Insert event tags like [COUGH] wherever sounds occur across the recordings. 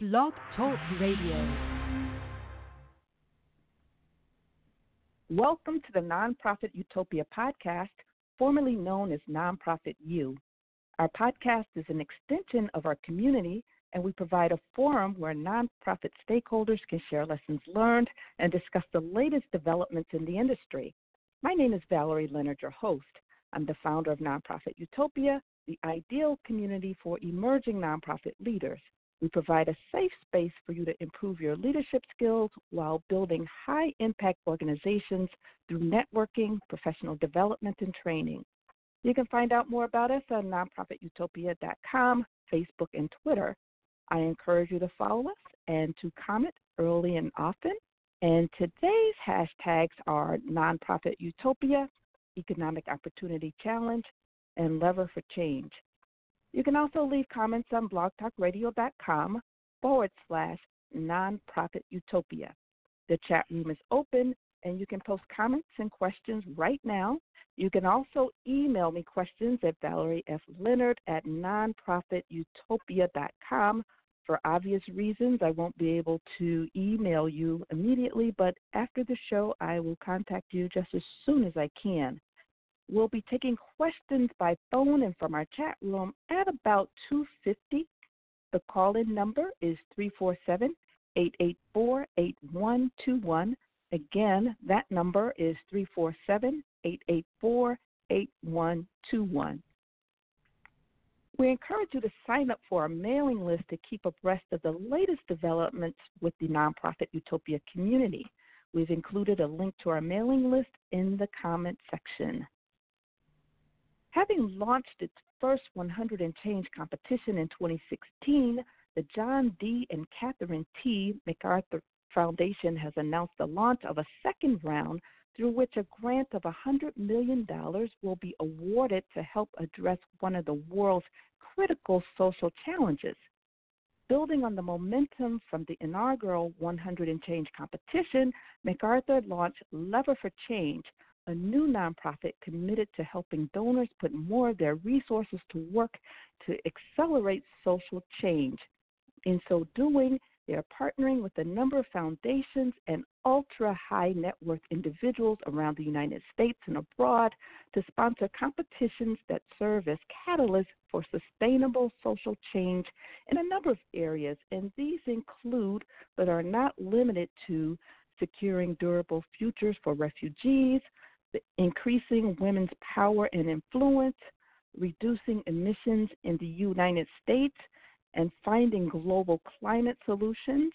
Blog Talk Radio. Welcome to the Nonprofit Utopia podcast, formerly known as Nonprofit U. Our podcast is an extension of our community, and we provide a forum where nonprofit stakeholders can share lessons learned and discuss the latest developments in the industry. My name is Valerie Leonard, your host. I'm the founder of Nonprofit Utopia, the ideal community for emerging nonprofit leaders. We provide a safe space for you to improve your leadership skills while building high impact organizations through networking, professional development, and training. You can find out more about us on nonprofitutopia.com, Facebook, and Twitter. I encourage you to follow us and to comment early and often. And today's hashtags are Nonprofit Utopia, Economic Opportunity Challenge, and Lever for Change. You can also leave comments on blogtalkradio.com forward slash nonprofit utopia. The chat room is open and you can post comments and questions right now. You can also email me questions at Valerie F. Leonard at nonprofitutopia.com. For obvious reasons, I won't be able to email you immediately, but after the show, I will contact you just as soon as I can. We'll be taking questions by phone and from our chat room at about 2:50. The call-in number is 347-884-8121. Again, that number is 347-884-8121. We encourage you to sign up for our mailing list to keep abreast of the latest developments with the nonprofit Utopia community. We've included a link to our mailing list in the comment section. Having launched its first 100 and change competition in 2016, the John D. and Catherine T. MacArthur Foundation has announced the launch of a second round through which a grant of $100 million will be awarded to help address one of the world's critical social challenges. Building on the momentum from the inaugural 100 and Change competition, MacArthur launched Lever for Change, a new nonprofit committed to helping donors put more of their resources to work to accelerate social change. In so doing, they are partnering with a number of foundations and ultra high net worth individuals around the United States and abroad to sponsor competitions that serve as catalysts for sustainable social change in a number of areas. And these include, but are not limited to, securing durable futures for refugees, increasing women's power and influence, reducing emissions in the United States, and finding global climate solutions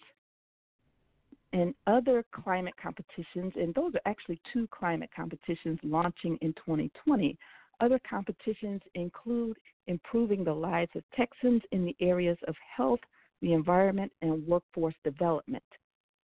and other climate competitions. And those are actually two climate competitions launching in 2020. Other competitions include improving the lives of Texans in the areas of health, the environment, and workforce development.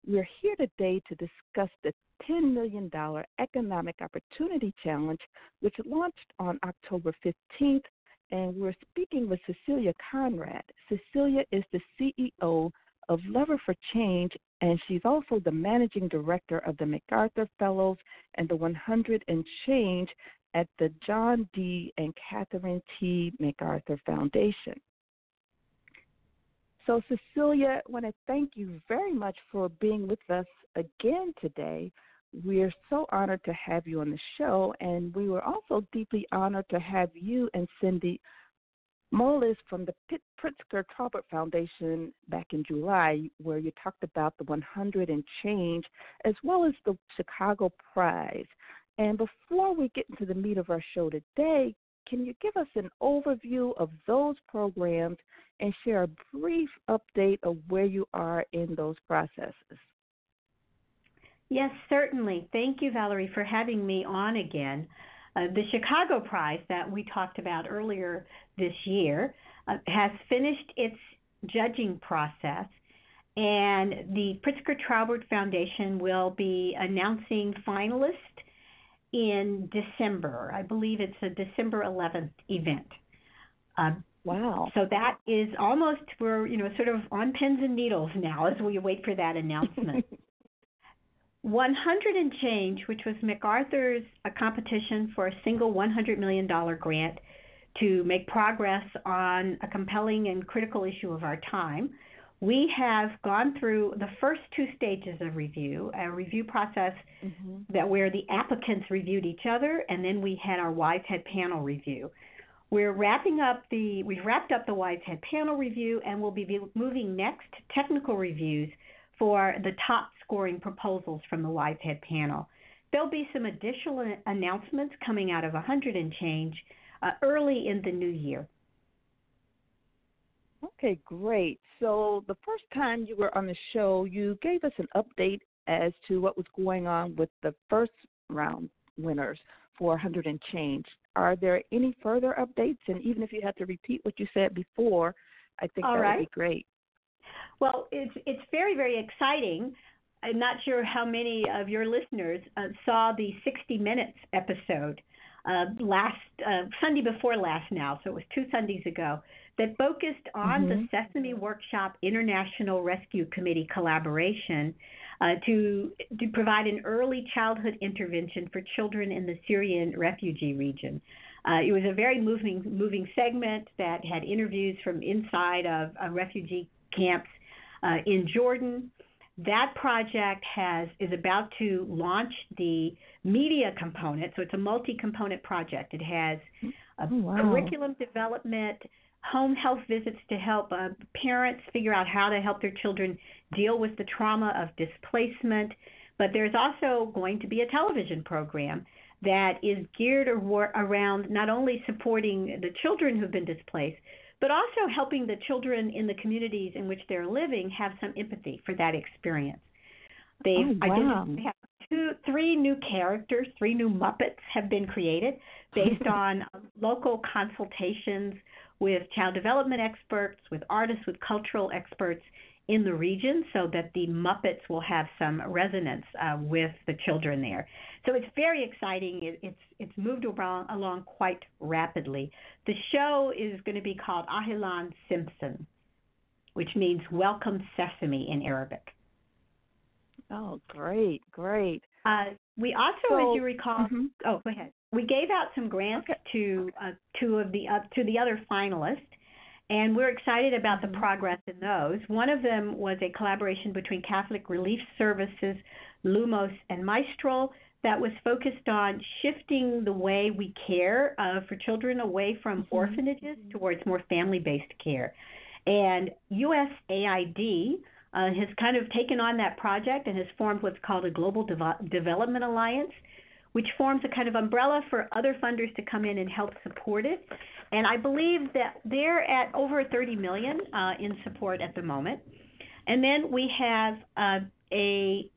We're here today to discuss the $10 million Economic Opportunity Challenge, which launched on October 15th. And we're speaking with Cecilia Conrad. Cecilia is the CEO of Lever for Change, and she's also the managing director of the MacArthur Fellows and the 100 and Change at the John D. and Catherine T. MacArthur Foundation. So, Cecilia, I want to thank you very much for being with us again today. We're so honored to have you on the show, and we were also deeply honored to have you and Cindy Moelis from the Pritzker Traubert Foundation back in July, where you talked about the 100 and change, as well as the Chicago Prize. And before we get into the meat of our show today, can you give us an overview of those programs and share a brief update of where you are in those processes? Yes, certainly. Thank you, Valerie, for having me on again. Uh, the Chicago Prize that we talked about earlier this year uh, has finished its judging process, and the Pritzker Traubert Foundation will be announcing finalists in December. I believe it's a December 11th event. Um, wow. So that is almost, we're, you know, sort of on pins and needles now as we wait for that announcement. [LAUGHS] 100 and Change, which was MacArthur's a competition for a single $100 million grant to make progress on a compelling and critical issue of our time, we have gone through the first two stages of review, a review process mm-hmm. that where the applicants reviewed each other, and then we had our Wise Head panel review. We're wrapping up the we've wrapped up the Wise Head panel review, and we'll be moving next to technical reviews for the top scoring proposals from the Wise Head panel. There'll be some additional announcements coming out of 100 and change uh, early in the new year. Okay, great. So the first time you were on the show, you gave us an update as to what was going on with the first round winners for 100 and change. Are there any further updates? And even if you had to repeat what you said before, I think All that right. would be great. Well, it's it's very very exciting. I'm not sure how many of your listeners uh, saw the 60 Minutes episode uh, last uh, Sunday before last now, so it was two Sundays ago, that focused on mm-hmm. the Sesame Workshop International Rescue Committee collaboration uh, to to provide an early childhood intervention for children in the Syrian refugee region. Uh, it was a very moving moving segment that had interviews from inside of refugee camps uh, in Jordan. That project has is about to launch the media component, so it's a multi-component project. It has oh, wow. curriculum development, home health visits to help uh, parents figure out how to help their children deal with the trauma of displacement. But there's also going to be a television program that is geared around not only supporting the children who've been displaced, but also helping the children in the communities in which they're living have some empathy for that experience. They've oh, wow. identified two, three new characters, three new Muppets have been created based [LAUGHS] on local consultations with child development experts, with artists, with cultural experts in the region so that the Muppets will have some resonance uh, with the children there. So it's very exciting. It, it's it's moved along, along quite rapidly. The show is going to be called Ahlan Simsim, which means Welcome Sesame in Arabic. Oh, great, great. Uh, we also, so, as you recall, mm-hmm. oh, go ahead. We gave out some grants to uh, two of the uh, to the other finalists, and we're excited about the mm-hmm. progress in those. One of them was a collaboration between Catholic Relief Services, Lumos, and Maestral that was focused on shifting the way we care uh, for children away from mm-hmm. orphanages towards more family-based care. And USAID uh, has kind of taken on that project and has formed what's called a Global Development Alliance, which forms a kind of umbrella for other funders to come in and help support it. And I believe that they're at over 30 million uh, in support at the moment. And then we have uh, a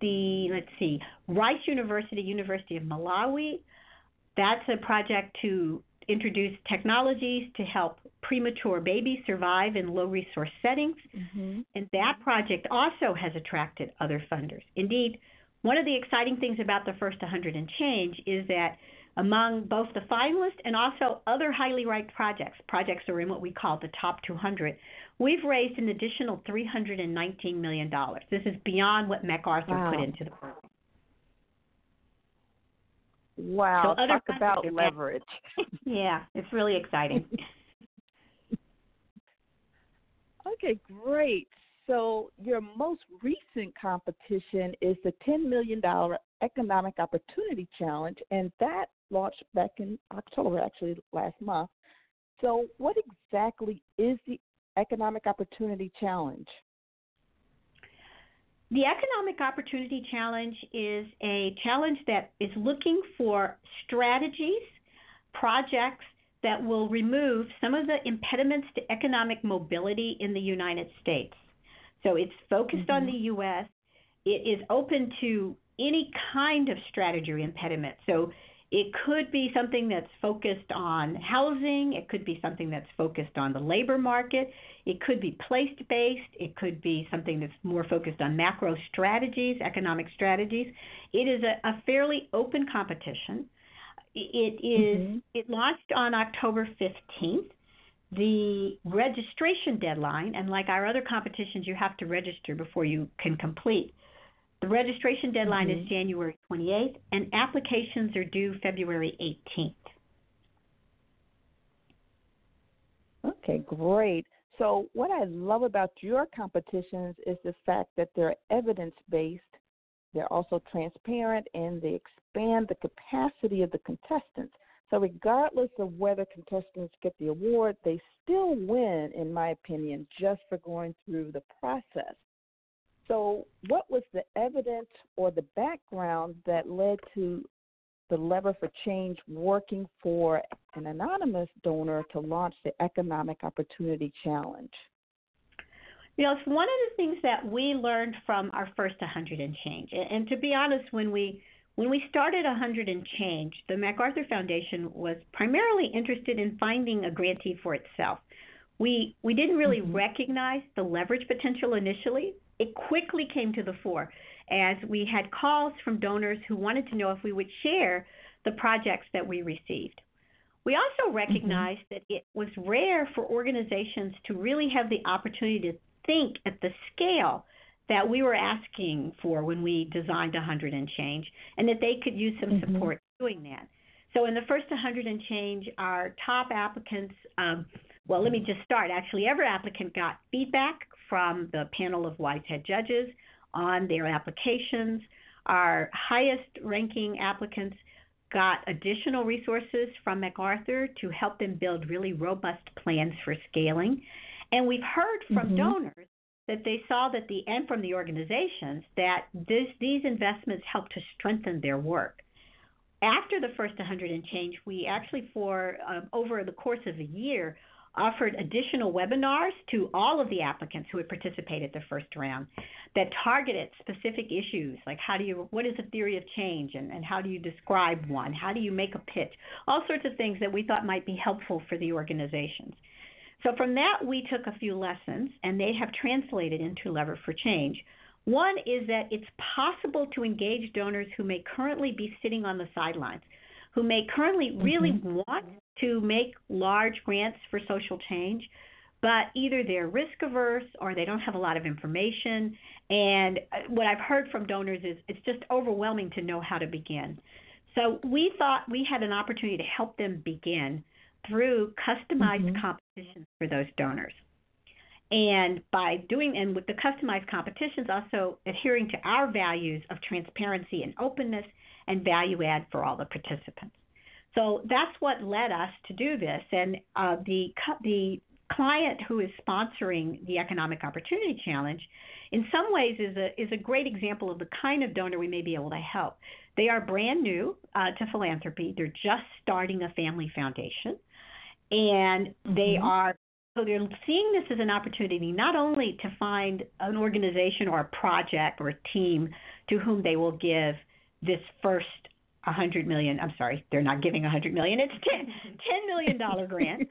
the let's see Rice University, University of Malawi. That's a project to introduce technologies to help premature babies survive in low resource settings. Mm-hmm. And that project also has attracted other funders. Indeed, one of the exciting things about the first 100 and change is that among both the finalists and also other highly ranked projects, projects that are in what we call the top 200, we've raised an additional $319 million. This is beyond what MacArthur wow. put into the program. Wow, so talk about leverage. [LAUGHS] yeah, it's really exciting. [LAUGHS] okay, great. So, your most recent competition is the $10 million Economic Opportunity Challenge, and that launched back in October, actually last month. So, what exactly is the Economic Opportunity Challenge? The Economic Opportunity Challenge is a challenge that is looking for strategies, projects that will remove some of the impediments to economic mobility in the United States. So it's focused mm-hmm. on the U.S. It is open to any kind of strategy or impediment. So it could be something that's focused on housing. It could be something that's focused on the labor market. It could be place based. It could be something that's more focused on macro strategies, economic strategies. It is a, a fairly open competition. It is, mm-hmm. it launched on October 15th. The registration deadline, and like our other competitions, you have to register before you can complete. The registration deadline mm-hmm. is January 28th, and applications are due February 18th. Okay, great. So, what I love about your competitions is the fact that they're evidence based, they're also transparent, and they expand the capacity of the contestants. So, regardless of whether contestants get the award, they still win, in my opinion, just for going through the process. So, what was the evidence or the background that led to the Lever for Change working for an anonymous donor to launch the Economic Opportunity Challenge? You know, it's one of the things that we learned from our first 100 and change. And to be honest, when we when we started 100 and change, the MacArthur Foundation was primarily interested in finding a grantee for itself. We we didn't really mm-hmm. recognize the leverage potential initially. It quickly came to the fore as we had calls from donors who wanted to know if we would share the projects that we received. We also mm-hmm. recognized mm-hmm. that it was rare for organizations to really have the opportunity to think at the scale that we were asking for when we designed 100 and change, and that they could use some mm-hmm. support doing that. So, in the first 100 and change, our top applicants, um, well, let me just start. Actually, every applicant got feedback from the panel of wise head judges on their applications. Our highest ranking applicants got additional resources from MacArthur to help them build really robust plans for scaling. And we've heard from mm-hmm. donors that they saw that the and from the organizations that this, these investments help to strengthen their work. After the first 100 and change, we actually for uh, over the course of a year offered additional webinars to all of the applicants who had participated the first round that targeted specific issues like how do you what is a theory of change and, and how do you describe one? How do you make a pitch? All sorts of things that we thought might be helpful for the organizations so from that we took a few lessons and they have translated into lever for change one is that it's possible to engage donors who may currently be sitting on the sidelines who may currently really mm-hmm. want to make large grants for social change, but either they're risk averse or they don't have a lot of information. And uh, what I've heard from donors is it's just overwhelming to know how to begin. So we thought we had an opportunity to help them begin through customized mm-hmm. competitions for those donors. And by doing and with the customized competitions, also adhering to our values of transparency and openness and value add for all the participants. So that's what led us to do this. And uh, the the client who is sponsoring the Economic Opportunity Challenge, in some ways, is a is a great example of the kind of donor we may be able to help. They are brand new uh, to philanthropy. They're just starting a family foundation, and mm-hmm. they are so they're seeing this as an opportunity not only to find an organization or a project or a team to whom they will give this first 100 million i'm sorry they're not giving 100 million it's 10 [LAUGHS] 10 million dollar grant.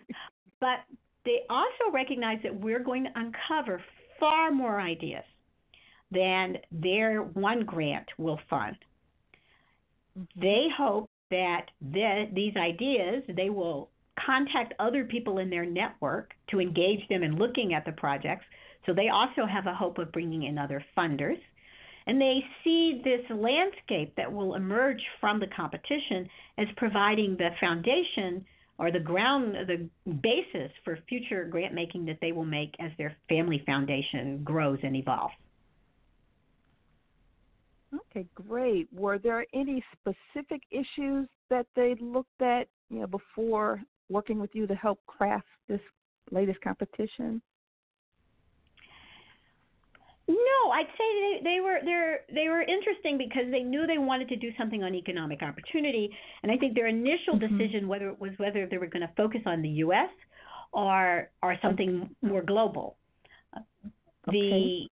But they also recognize that we're going to uncover far more ideas than their one grant will fund. They hope that the, these ideas they will contact other people in their network to engage them in looking at the projects so they also have a hope of bringing in other funders and they see this landscape that will emerge from the competition as providing the foundation or the ground, the basis for future grant making that they will make as their family foundation grows and evolves. Okay, great. Were there any specific issues that they looked at, you know, before working with you to help craft this latest competition? No, I'd say they, they were they they were interesting because they knew they wanted to do something on economic opportunity, and I think their initial mm-hmm. decision whether it was whether they were going to focus on the U.S. or or something more global. Okay. The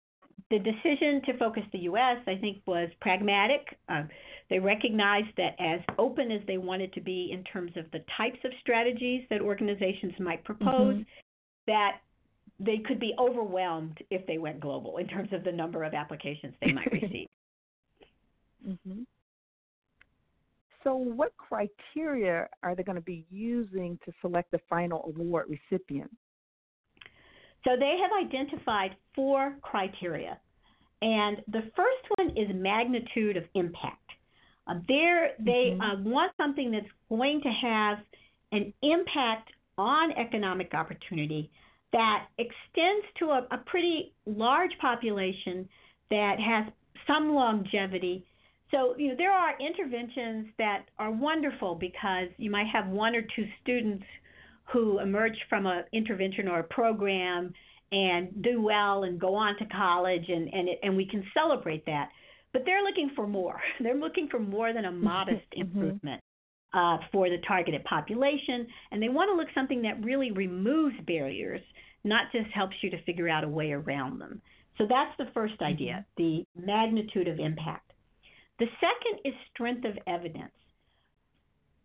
the decision to focus the U.S. I think was pragmatic. Uh, they recognized that as open as they wanted to be in terms of the types of strategies that organizations might propose, mm-hmm. that they could be overwhelmed if they went global in terms of the number of applications they might [LAUGHS] receive. mm-hmm. So, what criteria are they going to be using to select the final award recipient? So, they have identified four criteria. And the first one is magnitude of impact. Uh, they mm-hmm. uh, want something that's going to have an impact on economic opportunity that extends to a, a pretty large population that has some longevity. So, you know, there are interventions that are wonderful because you might have one or two students who emerge from an intervention or a program and do well and go on to college and and it, and we can celebrate that. But they're looking for more. [LAUGHS] They're looking for more than a modest mm-hmm. improvement uh, for the targeted population, and they want to look something that really removes barriers, not just helps you to figure out a way around them. So that's the first mm-hmm. idea, the magnitude of impact. The second is strength of evidence.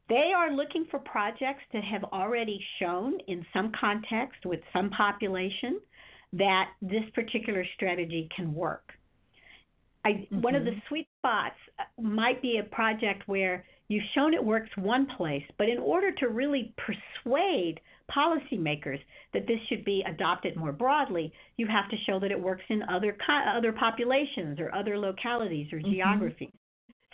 They are looking for projects that have already shown in some context with some population that this particular strategy can work. I, mm-hmm. One of the mm-hmm. sweet spots uh, might be a project where you've shown it works one place, but in order to really persuade policymakers that this should be adopted more broadly, you have to show that it works in other other populations or other localities or mm-hmm. geographies.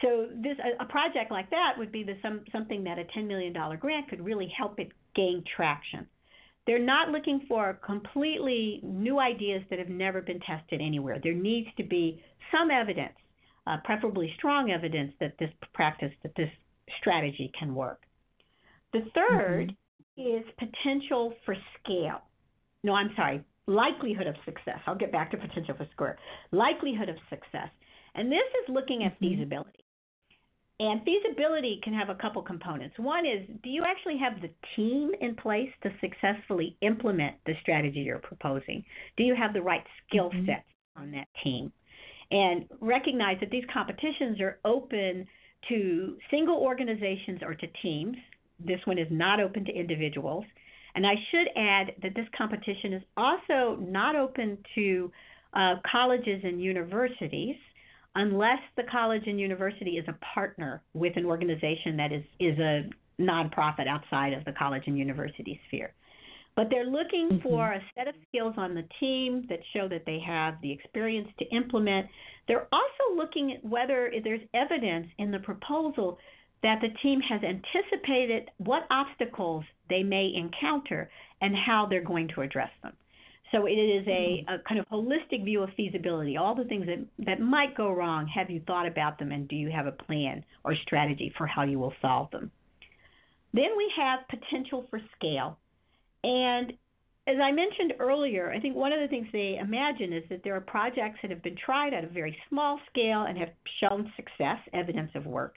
So this a, a project like that would be the some something that a $10 million grant could really help it gain traction. They're not looking for completely new ideas that have never been tested anywhere. There needs to be some evidence, uh, preferably strong evidence, that this practice, that this strategy can work. The 3rd mm-hmm. is potential for scale. No, I'm sorry, likelihood of success. I'll get back to potential for score. Likelihood of success. And this is looking at mm-hmm. feasibility. And feasibility can have a couple components. One is do you actually have the team in place to successfully implement the strategy you're proposing? Do you have the right skill mm-hmm. sets on that team? And recognize that these competitions are open to single organizations or to teams. This one is not open to individuals. And I should add that this competition is also not open to uh, colleges and universities unless the college and university is a partner with an organization that is, is a nonprofit outside of the college and university sphere. But they're looking mm-hmm. for a set of skills on the team that show that they have the experience to implement. They're also looking at whether there's evidence in the proposal that the team has anticipated what obstacles they may encounter and how they're going to address them. So it is a, mm-hmm. a, kind of holistic view of feasibility. All the things that, that might go wrong, have you thought about them and do you have a plan or strategy for how you will solve them? Then we have potential for scale. And as I mentioned earlier, I think one of the things they imagine is that there are projects that have been tried at a very small scale and have shown success, evidence of work,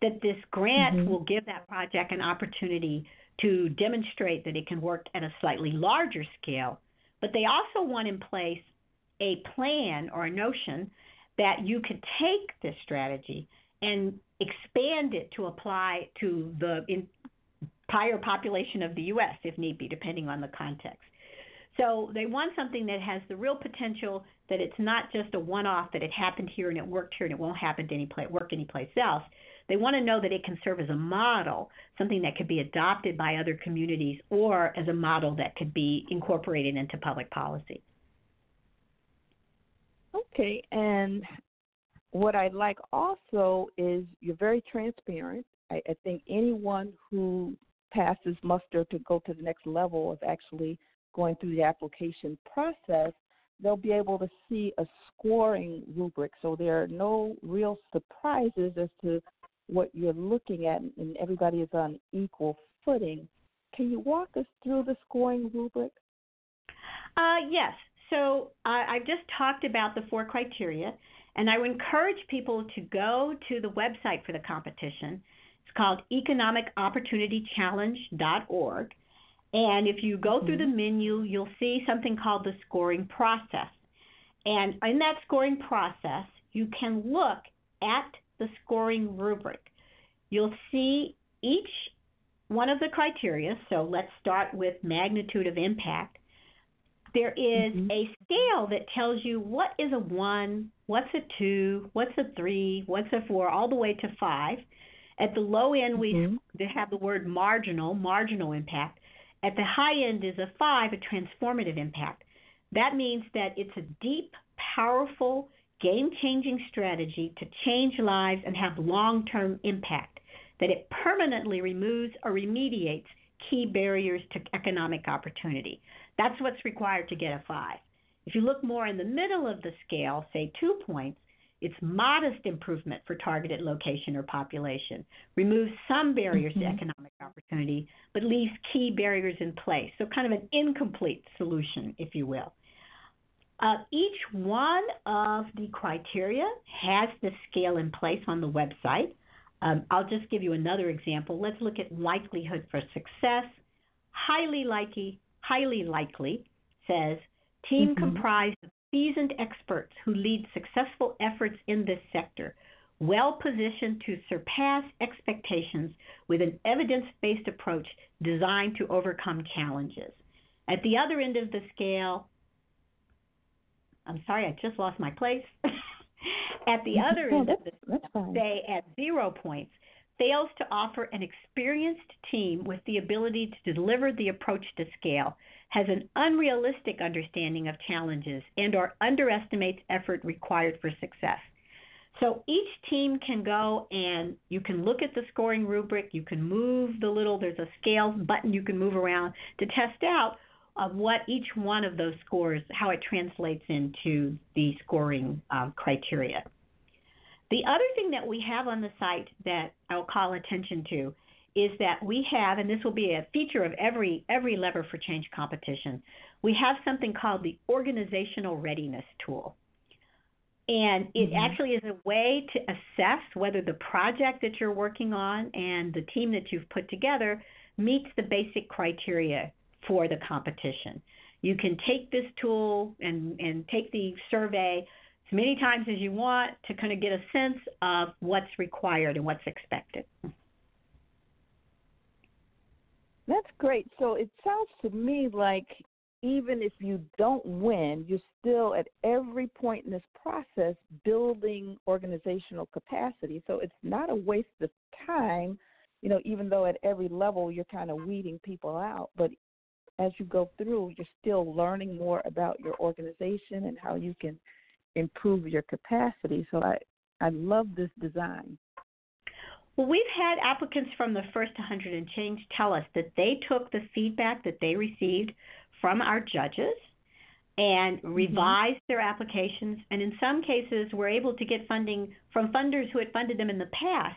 that this grant mm-hmm. will give that project an opportunity to demonstrate that it can work at a slightly larger scale but they also want in place a plan or a notion that you could take this strategy and expand it to apply to the entire population of the U.S. if need be, depending on the context. So they want something that has the real potential that it's not just a one-off that it happened here and it worked here and it won't happen to any place, work anyplace else. They want to know that it can serve as a model, something that could be adopted by other communities, or as a model that could be incorporated into public policy. Okay, and what I like also is you're very transparent. I, I think anyone who passes muster to go to the next level of actually going through the application process, they'll be able to see a scoring rubric. So there are no real surprises as to what you're looking at, and everybody is on equal footing. Can you walk us through the scoring rubric? Uh, yes. So uh, I've just talked about the four criteria, and I would encourage people to go to the website for the competition. It's called economicopportunitychallenge.org. And if you go mm-hmm. through the menu, you'll see something called the scoring process. And in that scoring process, you can look at the scoring rubric. You'll see each one of the criteria. So let's start with magnitude of impact. There is mm-hmm. a scale that tells you what is a one, what's a two, what's a three, what's a four, all the way to five. At the low end, mm-hmm. we have the word marginal, marginal impact. At the high end is a five, a transformative impact. That means that it's a deep, powerful, game changing strategy to change lives and have long term impact, that it permanently removes or remediates key barriers to economic opportunity. That's what's required to get a five. If you look more in the middle of the scale, say two points, it's modest improvement for targeted location or population, removes some barriers mm-hmm. to economic opportunity, but leaves key barriers in place. So, kind of an incomplete solution, if you will. Uh, each one of the criteria has the scale in place on the website. Um, I'll just give you another example. Let's look at likelihood for success. Highly likely, highly likely says team mm-hmm. comprised of seasoned experts who lead successful efforts in this sector, well positioned to surpass expectations with an evidence based approach designed to overcome challenges. At the other end of the scale, I'm sorry, I just lost my place. [LAUGHS] at the other end of the scale, say at zero points, fails to offer an experienced team with the ability to deliver the approach to scale, has an unrealistic understanding of challenges, and or underestimates effort required for success. So each team can go and you can look at the scoring rubric, you can move the little, there's a scale button you can move around to test out of what each one of those scores, how it translates into the scoring um, criteria. The other thing that we have on the site that I'll call attention to is that we have, and this will be a feature of every every lever for change competition, we have something called the organizational readiness tool. And it mm-hmm. actually is a way to assess whether the project that you're working on and the team that you've put together meets the basic criteria for the competition. You can take this tool and, and take the survey as many times as you want to kind of get a sense of what's required and what's expected. That's great. So it sounds to me like even if you don't win, you're still at every point in this process building organizational capacity. So it's not a waste of time, you know, even though at every level you're kind of weeding people out. But as you go through, you're still learning more about your organization and how you can improve your capacity. So I, I love this design. Well, we've had applicants from the first 100 and change tell us that they took the feedback that they received from our judges and mm-hmm. revised mm-hmm. their applications, and in some cases were able to get funding from funders who had funded them in the past,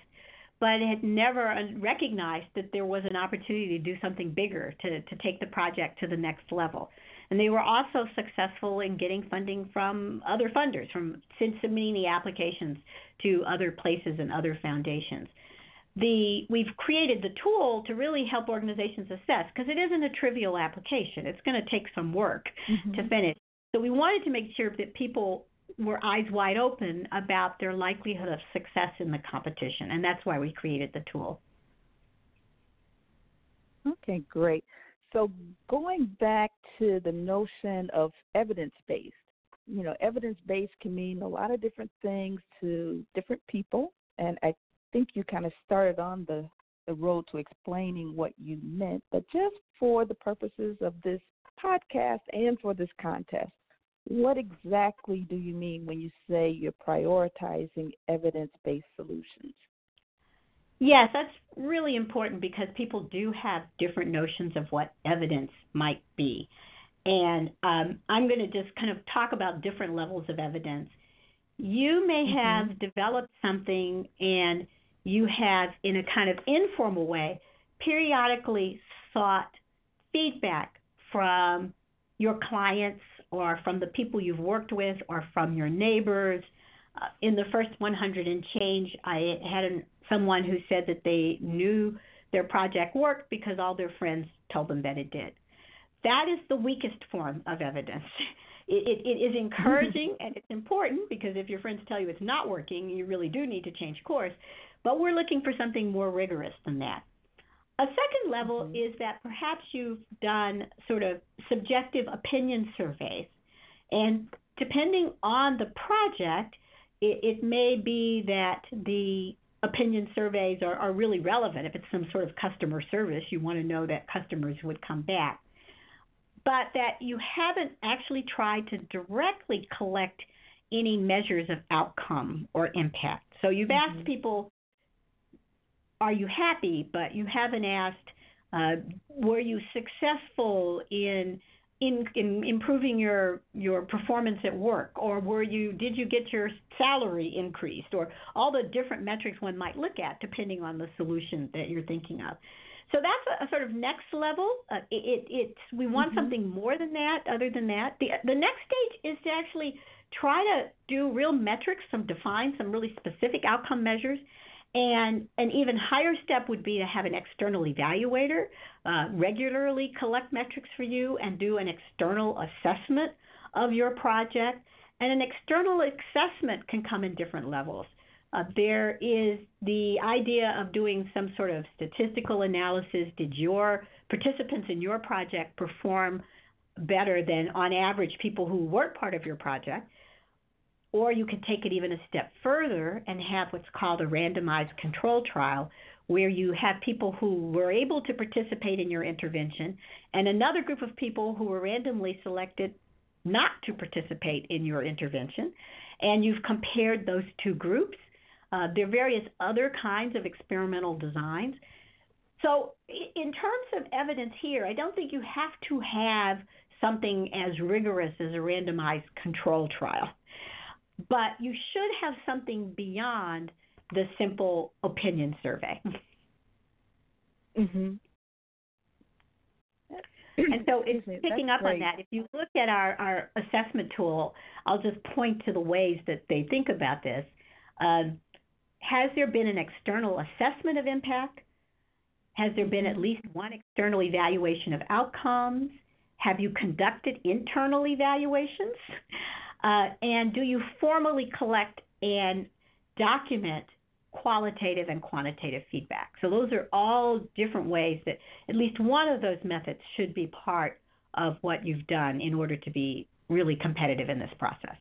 but had never recognized that there was an opportunity to do something bigger to, to take the project to the next level. And they were also successful in getting funding from other funders, from submitting the applications to other places and other foundations the we've created the tool to really help organizations assess because it isn't a trivial application. It's going to take some work mm-hmm. to finish. So we wanted to make sure that people were eyes wide open about their likelihood of success in the competition, and that's why we created the tool. Okay, great. So going back to the notion of evidence based, you know, evidence based can mean a lot of different things to different people, and I think you kind of started on the, the road to explaining what you meant, but just for the purposes of this podcast and for this contest, what exactly do you mean when you say you're prioritizing evidence based solutions? Yes, that's really important because people do have different notions of what evidence might be. And um, I'm going to just kind of talk about different levels of evidence. You may mm-hmm. have developed something and you have, in a kind of informal way, periodically sought feedback from your clients or from the people you've worked with or from your neighbors. Uh, in the first 100 and change, I had an, someone who said that they knew their project worked because all their friends told them that it did. That is the weakest form of evidence. [LAUGHS] It, it, it is encouraging and it's important because if your friends tell you it's not working, you really do need to change course. But we're looking for something more rigorous than that. A second level mm-hmm. is that perhaps you've done sort of subjective opinion surveys. And depending on the project, it, it may be that the opinion surveys are, are really relevant. If it's some sort of customer service, you want to know that customers would come back. But that you haven't actually tried to directly collect any measures of outcome or impact. So you've mm-hmm. asked people are you happy? But you haven't asked, uh, were you successful in in, in improving your your performance at work? Or were you did you get your salary increased? Or all the different metrics one might look at depending on the solution that you're thinking of. So that's a, a sort of next level. Uh, it, it it's we want mm-hmm. something more than that other than that. The the next stage is to actually try to do real metrics some define some really specific outcome measures and an even higher step would be to have an external evaluator uh, regularly collect metrics for you and do an external assessment of your project. And an external assessment can come in different levels. Uh, there is the idea of doing some sort of statistical analysis. Did your participants in your project perform better than, on average, people who weren't part of your project? Or you could take it even a step further and have what's called a randomized control trial, where you have people who were able to participate in your intervention and another group of people who were randomly selected not to participate in your intervention. And you've compared those two groups. Uh, there are various other kinds of experimental designs. So, in terms of evidence here, I don't think you have to have something as rigorous as a randomized control trial but you should have something beyond the simple opinion survey. [LAUGHS] Mm-hmm. And so it's picking up on that. If you look at our, our assessment tool, I'll just point to the ways that they think about this. Um, has there been an external assessment of impact? Has there been at mm-hmm. least one external evaluation of outcomes? Have you conducted internal evaluations? Uh, and do you formally collect and document qualitative and quantitative feedback? So those are all different ways that at least one of those methods should be part of what you've done in order to be really competitive in this process.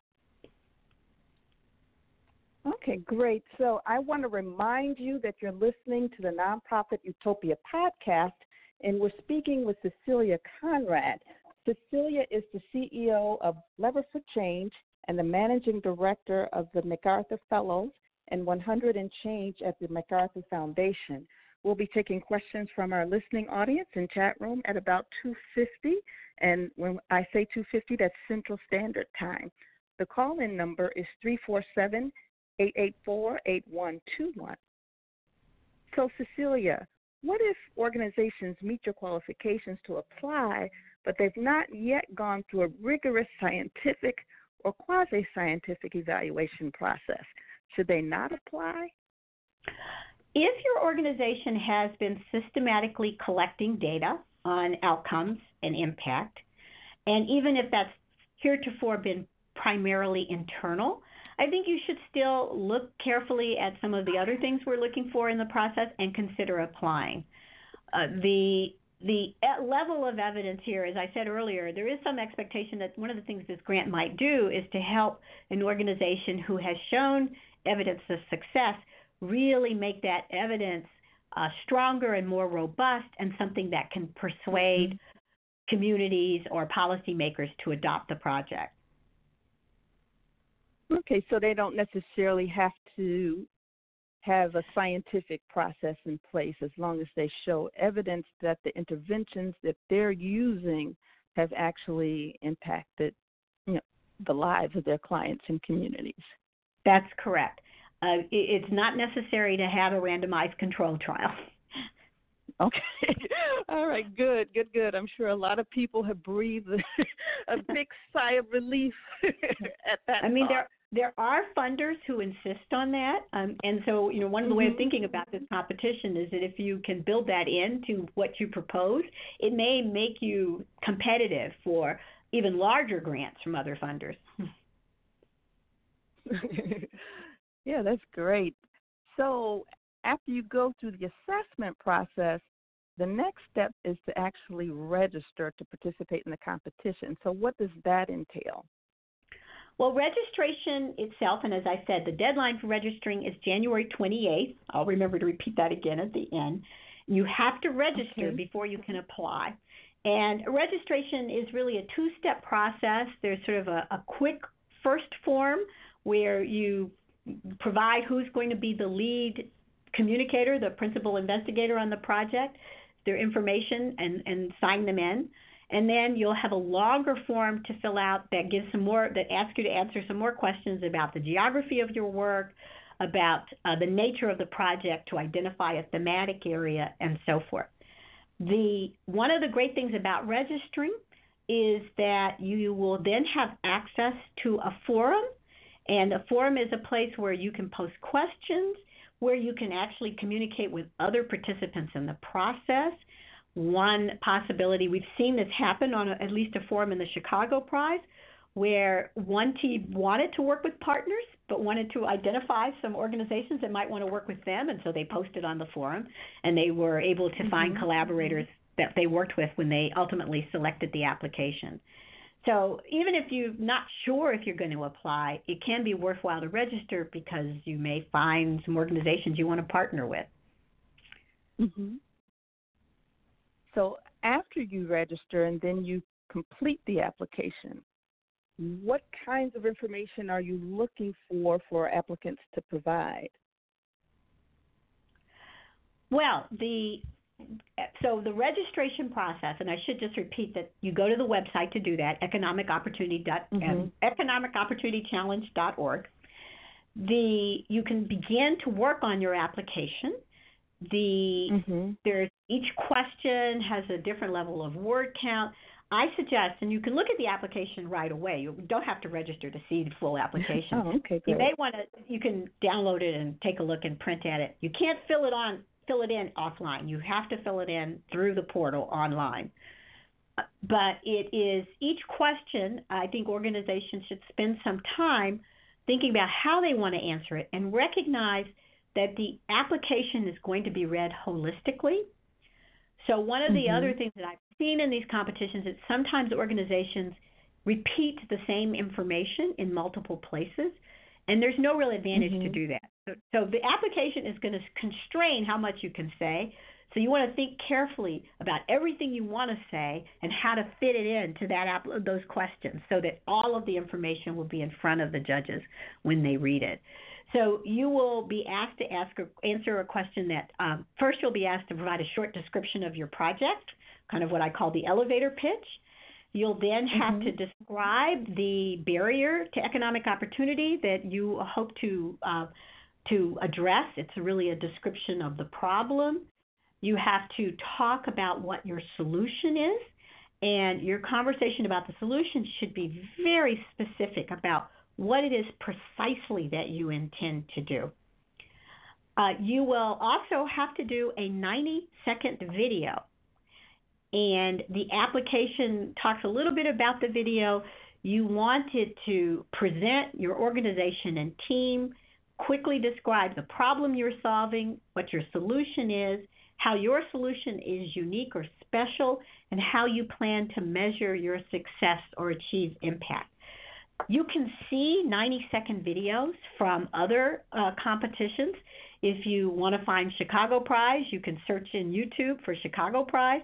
Okay, great. So I want to remind you that you're listening to the Nonprofit Utopia podcast, and we're speaking with Cecilia Conrad. Cecilia is the CEO of Lever for Change and the managing director of the MacArthur Fellows and 100 and Change at the MacArthur Foundation. We'll be taking questions from our listening audience in chat room at about 2:50, and when I say 2:50, that's Central Standard Time. The call-in number is 347-884-8121. So, Cecilia, what if organizations meet your qualifications to apply, but they've not yet gone through a rigorous scientific or quasi scientific evaluation process? Should they not apply? If your organization has been systematically collecting data on outcomes and impact, and even if that's heretofore been primarily internal, I think you should still look carefully at some of the other things we're looking for in the process and consider applying. Uh, the the level of evidence here, as I said earlier, there is some expectation that one of the things this grant might do is to help an organization who has shown evidence of success really make that evidence uh, stronger and more robust and something that can persuade mm-hmm. communities or policymakers to adopt the project. Okay, so they don't necessarily have to have a scientific process in place as long as they show evidence that the interventions that they're using have actually impacted you know, the lives of their clients and communities. That's correct. Uh, it's not necessary to have a randomized control trial. [LAUGHS] Okay. [LAUGHS] All right. Good. Good. Good. I'm sure a lot of people have breathed [LAUGHS] a big sigh of relief at that. I mean, thought. there there are funders who insist on that, um, and so you know one of the mm-hmm. ways of thinking about this competition is that if you can build that into what you propose, it may make you competitive for even larger grants from other funders. [LAUGHS] yeah, that's great. So after you go through the assessment process, the next step is to actually register to participate in the competition. So what does that entail? Well, registration itself, and as I said, the deadline for registering is January 28th. I'll remember to repeat that again at the end. You have to register okay. before you can apply. And registration is really a two step process. There's sort of a, a quick first form where you provide who's going to be the lead communicator, the principal investigator on the project, their information, and, and sign them in. And then you'll have a longer form to fill out that gives some more that asks you to answer some more questions about the geography of your work, about uh, the nature of the project to identify a thematic area and so forth. The one of the great things about registering is that you will then have access to a forum and a forum is a place where you can post questions, where you can actually communicate with other participants in the process one possibility. We've seen this happen on a, at least a forum in the Chicago Prize where one team wanted to work with partners but wanted to identify some organizations that might want to work with them and so they posted on the forum and they were able to mm-hmm. find collaborators that they worked with when they ultimately selected the application. So even if you're not sure if you're going to apply, it can be worthwhile to register because you may find some organizations you want to partner with. Mm-hmm. So after you register and then you complete the application, what kinds of information are you looking for for applicants to provide? Well, the so the registration process, and I should just repeat that you go to the website to do that, economic opportunity mm-hmm. economicopportunitychallenge.org. The you can begin to work on your application the mm-hmm. there's each question has a different level of word count. I suggest, and you can look at the application right away. You don't have to register to see the full [LAUGHS] application. oh, okay, great. You may want to. You can download it and take a look and print at it. You can't fill it on fill it in offline. You have to fill it in through the portal online. Uh, but it is each question. I think organizations should spend some time thinking about how they want to answer it and recognize that the application is going to be read holistically. So, one of the mm-hmm. other things that I've seen in these competitions is sometimes organizations repeat the same information in multiple places, and there's no real advantage mm-hmm. to do that. So, so, the application is going to constrain how much you can say. So, you want to think carefully about everything you want to say and how to fit it into that app, those questions so that all of the information will be in front of the judges when they read it. So you will be asked to ask or answer a question that um, first you'll be asked to provide a short description of your project, kind of what I call the elevator pitch. You'll then have mm-hmm. to describe the barrier to economic opportunity that you hope to uh, to address. It's really a description of the problem. You have to talk about what your solution is, and your conversation about the solution should be very specific about what it is precisely that you intend to do. Uh, you will also have to do a 90 second video. And the application talks a little bit about the video. You want it to present your organization and team, quickly describe the problem you're solving, what your solution is, how your solution is unique or special, and how you plan to measure your success or achieve impact. You can see 90 second videos from other uh, competitions. If you want to find Chicago Prize, you can search in YouTube for Chicago Prize.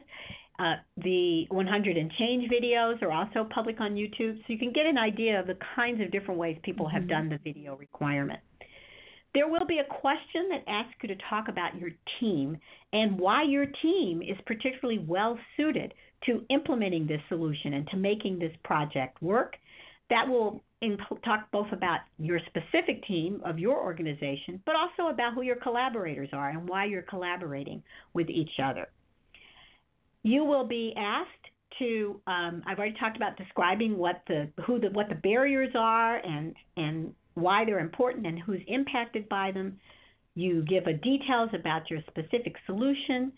Uh, the 100 and change videos are also public on YouTube, so you can get an idea of the kinds of different ways people have mm-hmm. done the video requirement. There will be a question that asks you to talk about your team and why your team is particularly well suited to implementing this solution and to making this project work that will talk both about your specific team of your organization, but also about who your collaborators are and why you're collaborating with each other. You will be asked to um, I've already talked about describing what the who the what the barriers are and and why they're important and who's impacted by them. You give a details about your specific solution.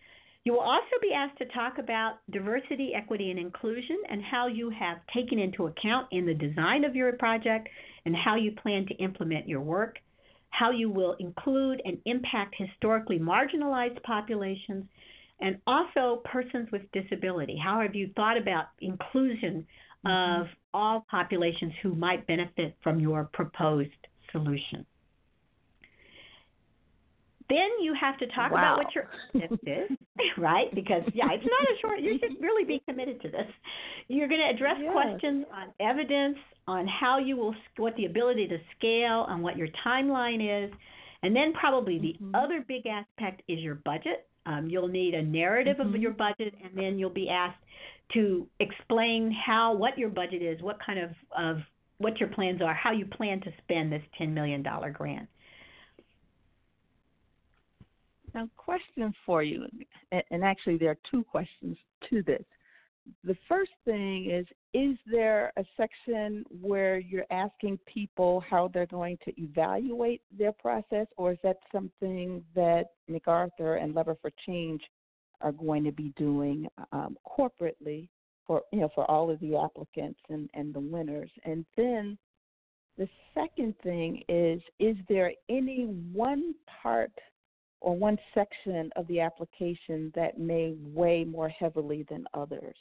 You will also be asked to talk about diversity, equity, and inclusion and how you have taken into account in the design of your project and how you plan to implement your work, how you will include and impact historically marginalized populations, and also persons with disability. How have you thought about inclusion mm-hmm. of all populations who might benefit from your proposed solution? Then you have to talk wow. about what your evidence is, [LAUGHS] right? Because yeah, it's not a short. You should really be committed to this. You're going to address yes. questions on evidence, on how you will, what the ability to scale, on what your timeline is, and then probably the mm-hmm. other big aspect is your budget. Um, you'll need a narrative mm-hmm. of your budget, and then you'll be asked to explain how what your budget is, what kind of, of what your plans are, how you plan to spend this $10 million grant. Now, question for you, and actually there are two questions to this. The first thing is Is there a section where you're asking people how they're going to evaluate their process, or is that something that MacArthur and Lever for Change are going to be doing um, corporately for you know for all of the applicants and, and the winners? And then the second thing is is there any one part or one section of the application that may weigh more heavily than others?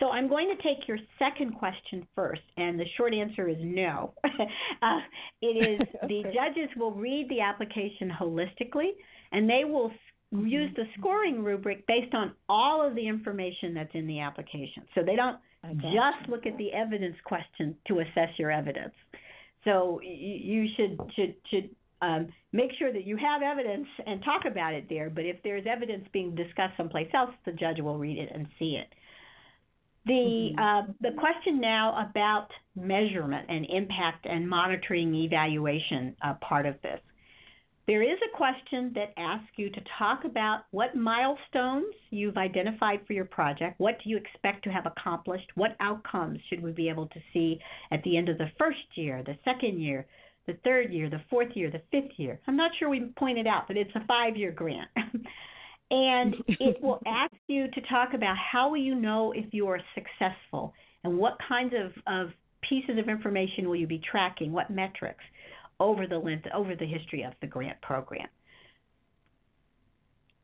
So I'm going to take your second question first, and the short answer is no. [LAUGHS] uh, it is [LAUGHS] okay. the judges will read the application holistically, and they will mm-hmm. use the scoring rubric based on all of the information that's in the application. So they don't just look at the evidence question to assess your evidence. So you should should should um, make sure that you have evidence and talk about it there. But if there's evidence being discussed someplace else, the judge will read it and see it. The mm-hmm. uh, the question now about measurement and impact and monitoring evaluation uh, part of this. There is a question that asks you to talk about what milestones you've identified for your project. What do you expect to have accomplished? What outcomes should we be able to see at the end of the first year, the second year, the third year, the fourth year, the fifth year. I'm not sure we pointed out, but it's a five year grant. [LAUGHS] and it will [LAUGHS] ask you to talk about how will you know if you are successful and what kinds of, of pieces of information will you be tracking, what metrics over the length over the history of the grant program.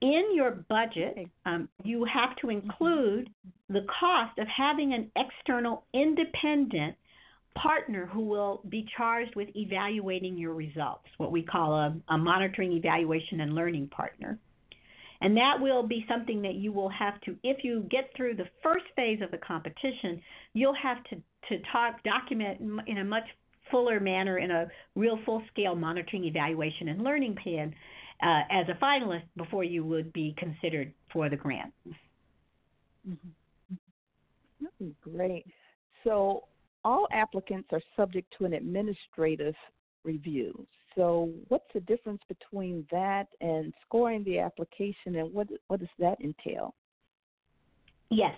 In your budget, um, you have to include the cost of having an external independent partner who will be charged with evaluating your results, what we call a, a, monitoring, evaluation, and learning partner. And that will be something that you will have to, if you get through the first phase of the competition, you'll have to, to talk, document in a much fuller manner in a real full scale monitoring, evaluation, and learning plan uh, as a finalist before you would be considered for the grant. Mm-hmm. Great. So, all applicants are subject to an administrative review. So, what's the difference between that and scoring the application, and what what does that entail? Yes.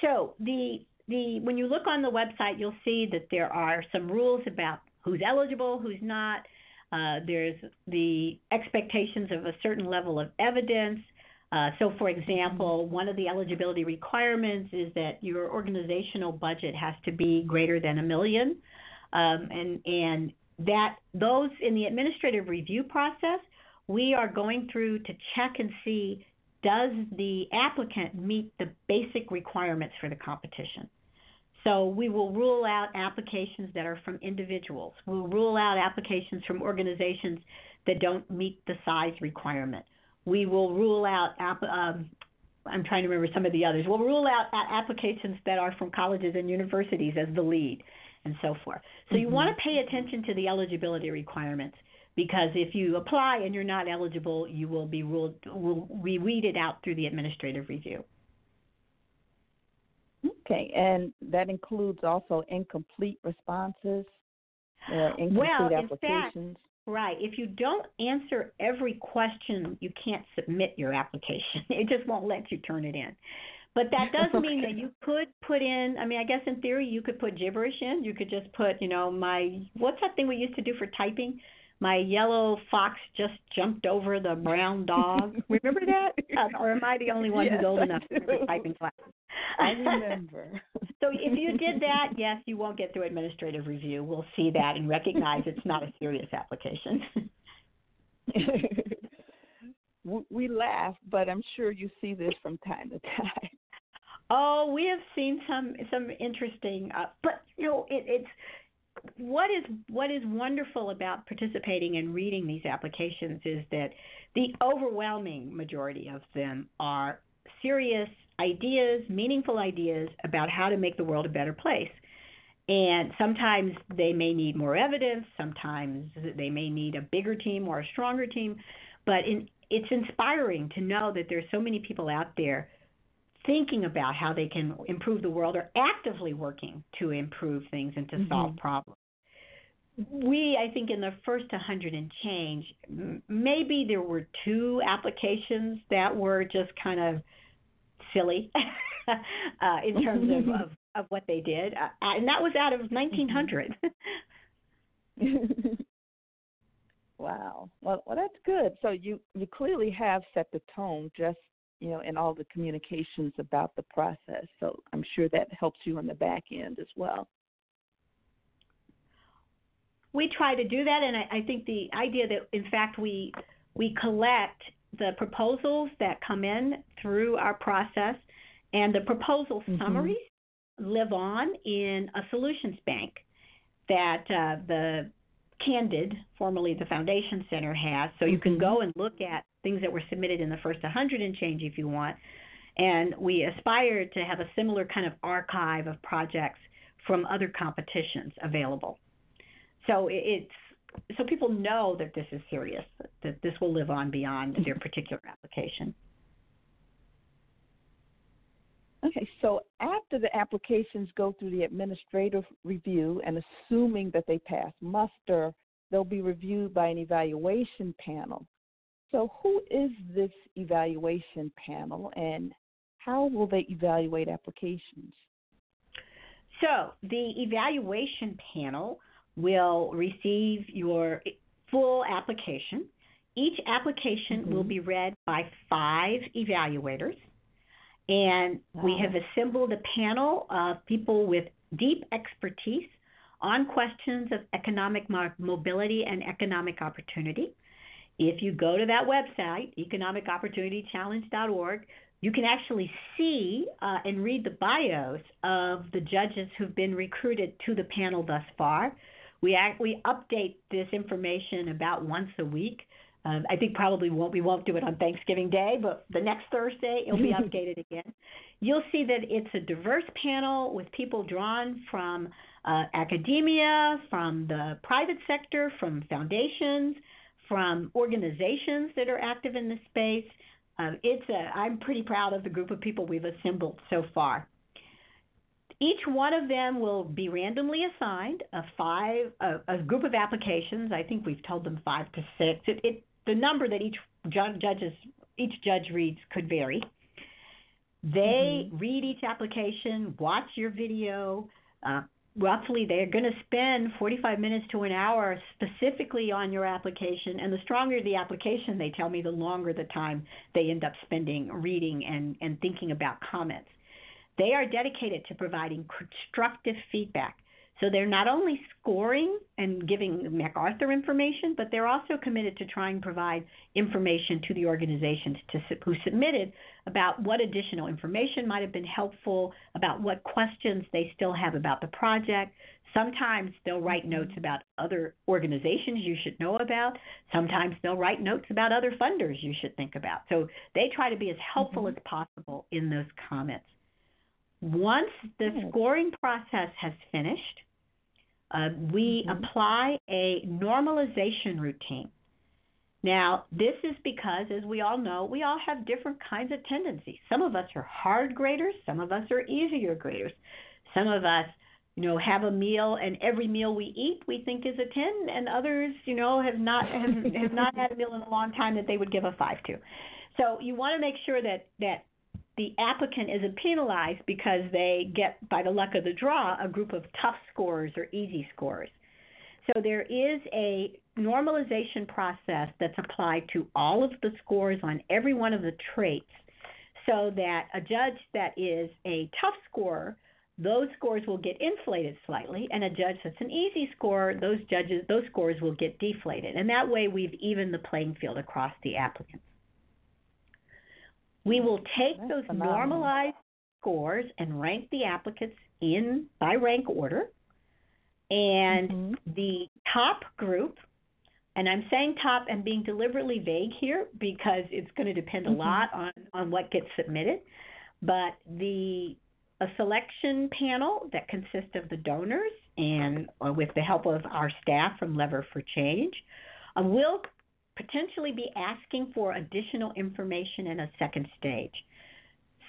So the the when you look on the website, you'll see that there are some rules about who's eligible, who's not. Uh, there's the expectations of a certain level of evidence. Uh, so, for example, mm-hmm. one of the eligibility requirements is that your organizational budget has to be greater than a million, um, and and that those in the administrative review process, we are going through to check and see does the applicant meet the basic requirements for the competition. So we will rule out applications that are from individuals. We'll rule out applications from organizations that don't meet the size requirement we will rule out app, um, I'm trying to remember some of the others. We'll rule out applications that are from colleges and universities as the lead and so forth. So mm-hmm. you want to pay attention to the eligibility requirements because if you apply and you're not eligible, you will be ruled will we weed it out through the administrative review. Okay, and that includes also incomplete responses, incomplete well, applications. Fact, Right. If you don't answer every question, you can't submit your application. [LAUGHS] It just won't let you turn it in. But that does okay. [LAUGHS] mean that you could put in, I mean, I guess in theory you could put gibberish in. You could just put, you know, my, what's that thing we used to do for typing? My yellow fox just jumped over the brown dog. [LAUGHS] remember that? Uh, or am I the only one yes, who's old enough to remember typing classes? I remember. [LAUGHS] so if you did that, yes, you won't get through administrative review. We'll see that and recognize it's not a serious application. [LAUGHS] we laugh, but I'm sure you see this from time to time. Oh, we have seen some some interesting, uh, but you know, it, it's what is what is wonderful about participating and reading these applications is that the overwhelming majority of them are serious ideas, meaningful ideas about how to make the world a better place. And sometimes they may need more evidence, sometimes they may need a bigger team or a stronger team, but in, it's inspiring to know that there's so many people out there thinking about how they can improve the world or actively working to improve things and to mm-hmm. solve problems. We, I think, in the first 100 and change, maybe there were two applications that were just kind of silly [LAUGHS] uh, in terms of, of, of, what they did, uh, and that was out of 1900. [LAUGHS] [LAUGHS] wow. Well, well, that's good. So you you clearly have set the tone just you know, in all the communications about the process. So I'm sure that helps you on the back end as well. We try to do that, and I, I think the idea that, in fact, we we collect the proposals that come in through our process, and the proposal mm-hmm. summaries live on in a solutions bank that uh, the Candid, formerly the Foundation Center, has. So you can mm-hmm. go and look at things that were submitted in the first 100 and change if you want. And we aspire to have a similar kind of archive of projects from other competitions available. So it's so people know that this is serious, that this will live on beyond mm-hmm. their particular application. Okay, so after the applications go through the administrative review and assuming that they pass muster, they'll be reviewed by an evaluation panel. So, who is this evaluation panel and how will they evaluate applications? So, the evaluation panel will receive your full application. Each application mm-hmm. will be read by five evaluators. And wow. we have assembled a panel of people with deep expertise on questions of economic mobility and economic opportunity. If you go to that website, economicopportunitychallenge.org, you can actually see uh, and read the bios of the judges who've been recruited to the panel thus far. We act, we update this information about once a week. Um, I think probably won't we won't do it on Thanksgiving Day, but the next Thursday it'll be [LAUGHS] updated again. You'll see that it's a diverse panel with people drawn from uh, academia, from the private sector, from foundations, from organizations that are active in the space. Uh, it's a, I'm pretty proud of the group of people we've assembled so far. Each one of them will be randomly assigned a five a, a group of applications. I think we've told them five to six. It, it the number that each judges each judge reads could vary. They mm-hmm. read each application, watch your video, uh, roughly they're going to spend 45 minutes to an hour specifically on your application and the stronger the application they tell me the longer the time they end up spending reading and, and thinking about comments. They are dedicated to providing constructive feedback so they're not only scoring and giving MacArthur information, but they're also committed to trying to provide information to the organizations to, who submitted about what additional information might have been helpful, about what questions they still have about the project. Sometimes they'll write mm-hmm. notes about other organizations you should know about. Sometimes they'll write notes about other funders you should think about. So they try to be as helpful mm-hmm. as possible in those comments. Once the scoring process has finished, uh, we mm-hmm. apply a normalization routine. Now, this is because, as we all know, we all have different kinds of tendencies. Some of us are hard graders, some of us are easier graders. Some of us, you know, have a meal and every meal we eat we think is a 10 and others, you know, have not have, have not had a meal in a long time that they would give a 5 to. So, you want to make sure that that the applicant isn't penalized because they get, by the luck of the draw, a group of tough scores or easy scores. So there is a normalization process that's applied to all of the scores on every one of the traits so that a judge that is a tough scorer those scores will get inflated slightly and a judge that's an easy score those judges those scores will get deflated and that way we've evened the playing field across the applicants we will take That's those phenomenal. normalized scores and rank the applicants in by rank order. And mm-hmm. the top group, and I'm saying top and being deliberately vague here because it's going to depend a mm-hmm. lot on, on what gets submitted. But the a selection panel that consists of the donors and uh, with the help of our staff from Lever for Change uh, will potentially be asking for additional information in a second stage.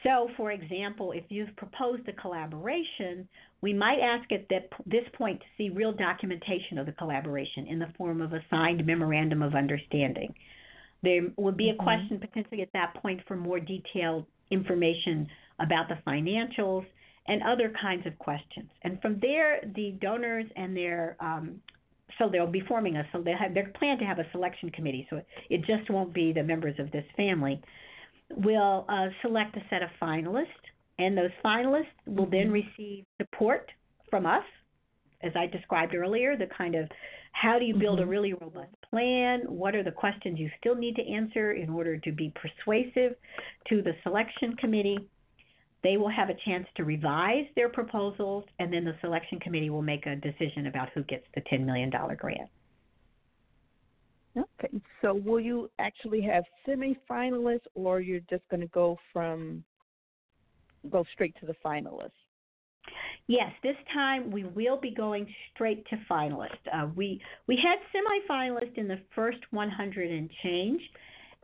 So, for example, if you've proposed a collaboration, we might ask at this point to see real documentation of the collaboration in the form of a signed memorandum of understanding. There would be a mm-hmm. question potentially at that point for more detailed information about the financials and other kinds of questions. And from there, the donors and their um, so they'll be forming a so they have they plan to have a selection committee. So it just won't be the members of this family. Will uh, select a set of finalists, and those finalists will then mm-hmm. receive support from us, as I described earlier. The kind of how do you build mm-hmm. a really robust plan? What are the questions you still need to answer in order to be persuasive to the selection committee? They will have a chance to revise their proposals, and then the selection committee will make a decision about who gets the $10 million grant. Okay, so will you actually have semifinalists, or you're just going to go from go straight to the finalists? Yes, this time we will be going straight to finalists. Uh, we we had semifinalists in the first 100 and change,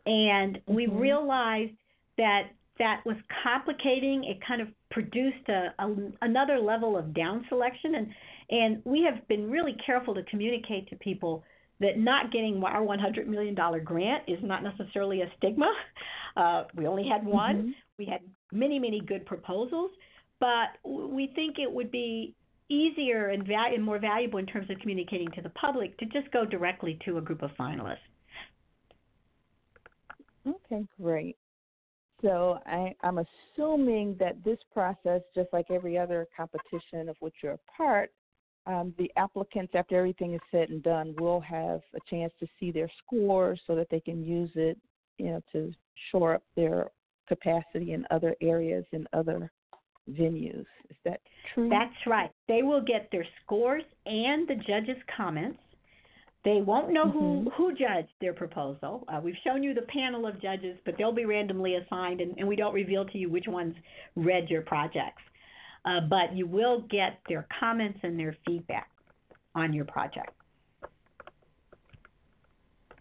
and mm-hmm. we realized that that was complicating. It kind of produced a, a, another level of down selection, and and we have been really careful to communicate to people that not getting our $100 million grant is not necessarily a stigma. [LAUGHS] Uh, we only had one. Mm-hmm. We had many, many good proposals, but we think it would be easier and, va- and more valuable in terms of communicating to the public to just go directly to a group of finalists. Okay, great. So I, am assuming that this process, just like every other competition of which you're a part, um, the applicants, after everything is said and done, will have a chance to see their scores so that they can use it, you know, to shore up their capacity in other areas in other venues. Is that true? That's right. They will get their scores and the judges' comments they won't know mm-hmm. who, who judged their proposal. Uh, we've shown you the panel of judges, but they'll be randomly assigned, and, and we don't reveal to you which ones read your projects. Uh, but you will get their comments and their feedback on your project.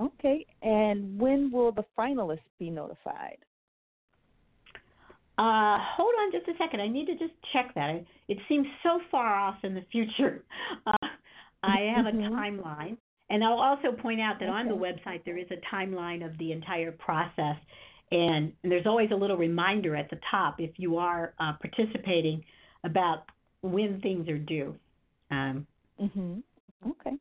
Okay, and when will the finalists be notified? Uh, hold on just a second. I need to just check that. It seems so far off in the future. [LAUGHS] Uh, I have a mm-hmm. timeline. And I'll also point out that okay. on the website there is a timeline of the entire process, and, and there's always a little reminder at the top if you are uh, participating about when things are due. Um, mm-hmm. Okay.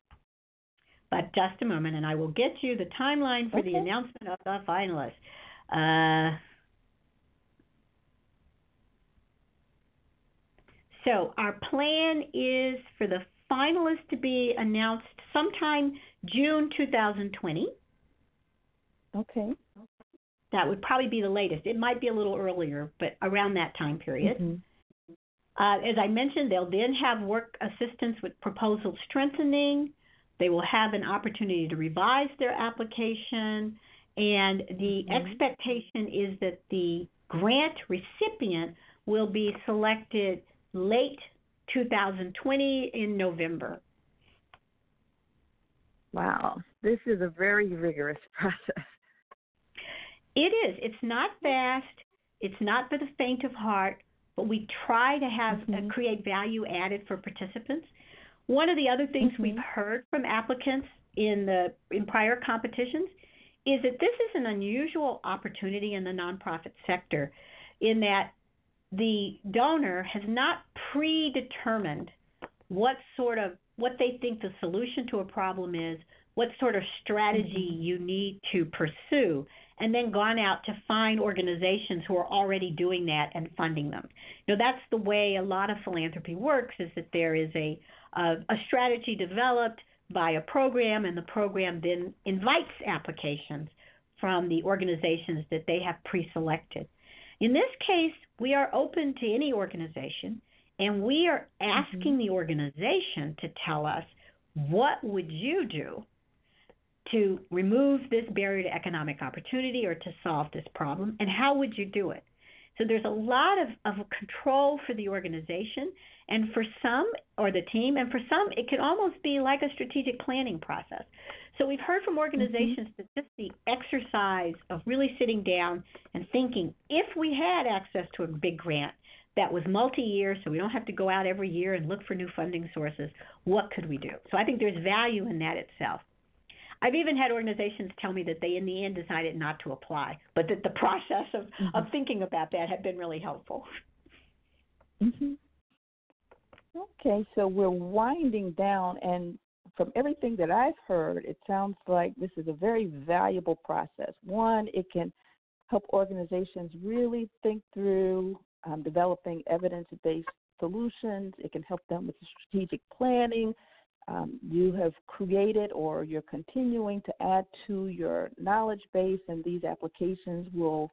But just a moment, and I will get you the timeline for okay. the announcement of the finalists. Uh, so our plan is for the finalists to be announced sometime June 2020. Okay. That would probably be the latest. It might be a little earlier, but around that time period. Mm-hmm. Uh, as I mentioned, they'll then have work assistance with proposal strengthening. They will have an opportunity to revise their application. And the mm-hmm. expectation is that the grant recipient will be selected late 2020 in November. Wow, this is a very rigorous [LAUGHS] process. It is. It's not fast. It's not for the faint of heart, but we try to have uh, mm-hmm. uh, create value added for participants. One of the other things mm-hmm. we've heard from applicants in the in prior competitions is that this is an unusual opportunity in the nonprofit sector in that the donor has not predetermined what sort of what they think the solution to a problem is, what sort of strategy mm-hmm. you need to pursue, and then gone out to find organizations who are already doing that and funding them. You know, that's the way a lot of philanthropy works is that there is a a, a strategy developed by a program and the program then invites applications from the organizations that they have pre-selected. In this case, we are open to any organization and we are asking mm-hmm. the organization to tell us what would you do to remove this barrier to economic opportunity or to solve this problem and how would you do it? So there's a lot of, of control for the organization and for some or the team and for some it can almost be like a strategic planning process. So we've heard from organizations mm-hmm. that just the exercise of really sitting down and thinking if we had access to a big grant that was multi-year so we don't have to go out every year and look for new funding sources, what could we do? So I think there's value in that itself. I've even had organizations tell me that they, in the end, decided not to apply, but that the process of, mm-hmm. of thinking about that had been really helpful. Mm-hmm. Okay, so we're winding down, and from everything that I've heard, it sounds like this is a very valuable process. One, it can help organizations really think through um, developing evidence based solutions, it can help them with strategic planning um, you have created or you're continuing to add to your knowledge base, and these applications will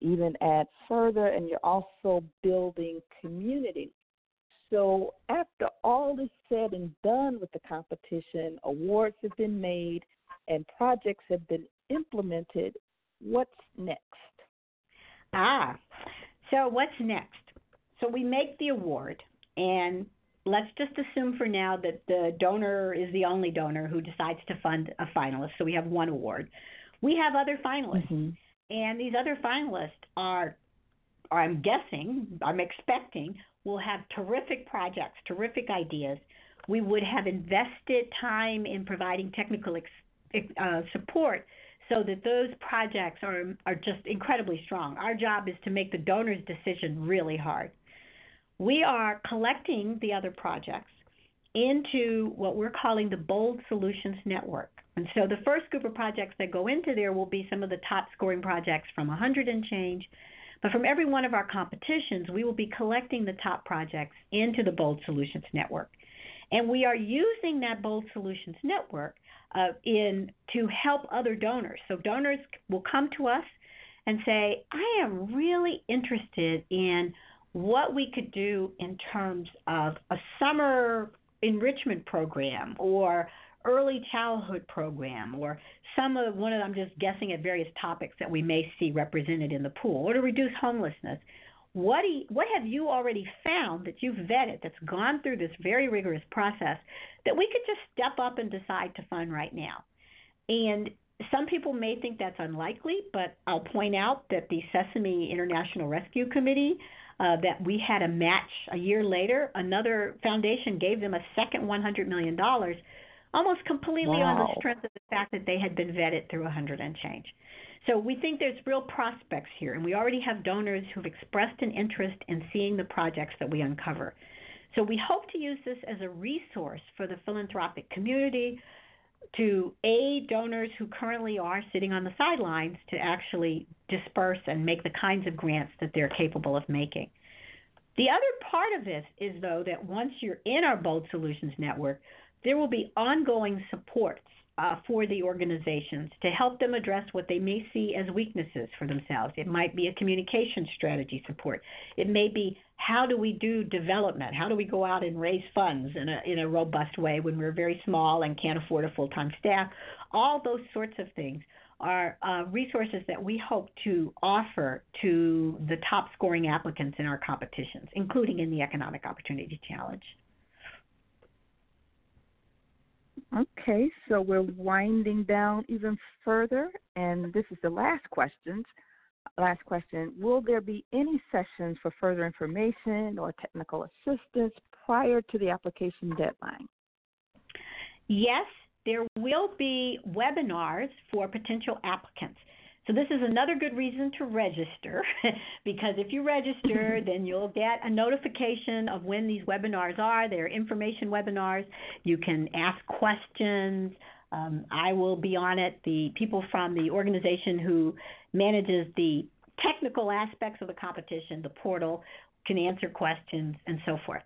even add further, and you're also building community. So, after all is said and done with the competition, awards have been made, and projects have been implemented, what's next? Ah, so what's next? So, we make the award, and let's just assume for now that the donor is the only donor who decides to fund a finalist. So we have one award. We have other finalists, mm-hmm. and these other finalists are, I'm guessing, I'm expecting, will have terrific projects, terrific ideas. We would have invested time in providing technical ex, uh, support so that those projects are are just incredibly strong. Our job is to make the donor's decision really hard we are collecting the other projects into what we're calling the Bold Solutions Network. And so the first group of projects that go into there will be some of the top scoring projects from 100 and change. But from every one of our competitions, we will be collecting the top projects into the Bold Solutions Network. And we are using that Bold Solutions Network uh, in to help other donors. So donors will come to us and say, I am really interested in what we could do in terms of a summer enrichment program or early childhood program or some of one of I'm just guessing at various topics that we may see represented in the pool or to reduce homelessness what do you, what have you already found that you've vetted that's gone through this very rigorous process that we could just step up and decide to fund right now and some people may think that's unlikely but i'll point out that the sesame international rescue committee uh, that we had a match a year later. Another foundation gave them a second $100 million, almost completely wow. on the strength of the fact that they had been vetted through 100 and change. So we think there's real prospects here, and we already have donors who've expressed an interest in seeing the projects that we uncover. So we hope to use this as a resource for the philanthropic community, to aid donors who currently are sitting on the sidelines to actually disperse and make the kinds of grants that they're capable of making. The other part of this is, though, that once you're in our Bold Solutions Network, there will be ongoing supports uh, for the organizations to help them address what they may see as weaknesses for themselves. It might be a communication strategy support. It may be how do we do development? How do we go out and raise funds in a in a robust way when we're very small and can't afford a full time staff? All those sorts of things are uh, resources that we hope to offer to the top scoring applicants in our competitions, including in the Economic Opportunity Challenge. Okay, so we're winding down even further, and this is the last question. Last question Will there be any sessions for further information or technical assistance prior to the application deadline? Yes, there will be webinars for potential applicants. So this is another good reason to register [LAUGHS] because if you register, then you'll get a notification of when these webinars are. They're information webinars. You can ask questions. Um, I will be on it. The people from the organization who manages the technical aspects of the competition, the portal, can answer questions and so forth.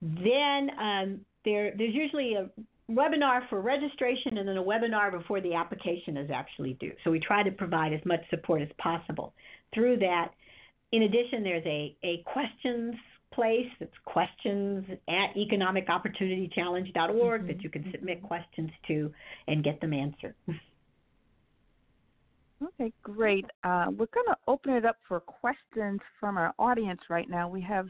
Then um, there, there's usually a webinar for registration and then a webinar before the application is actually due. So we try to provide as much support as possible through that. In addition, there's a, a questions place. It's questions at economicopportunitychallenge.org mm-hmm. that you can submit questions to and get them answered. [LAUGHS] Okay, great. Uh, we're going to open it up for questions from our audience right now. We have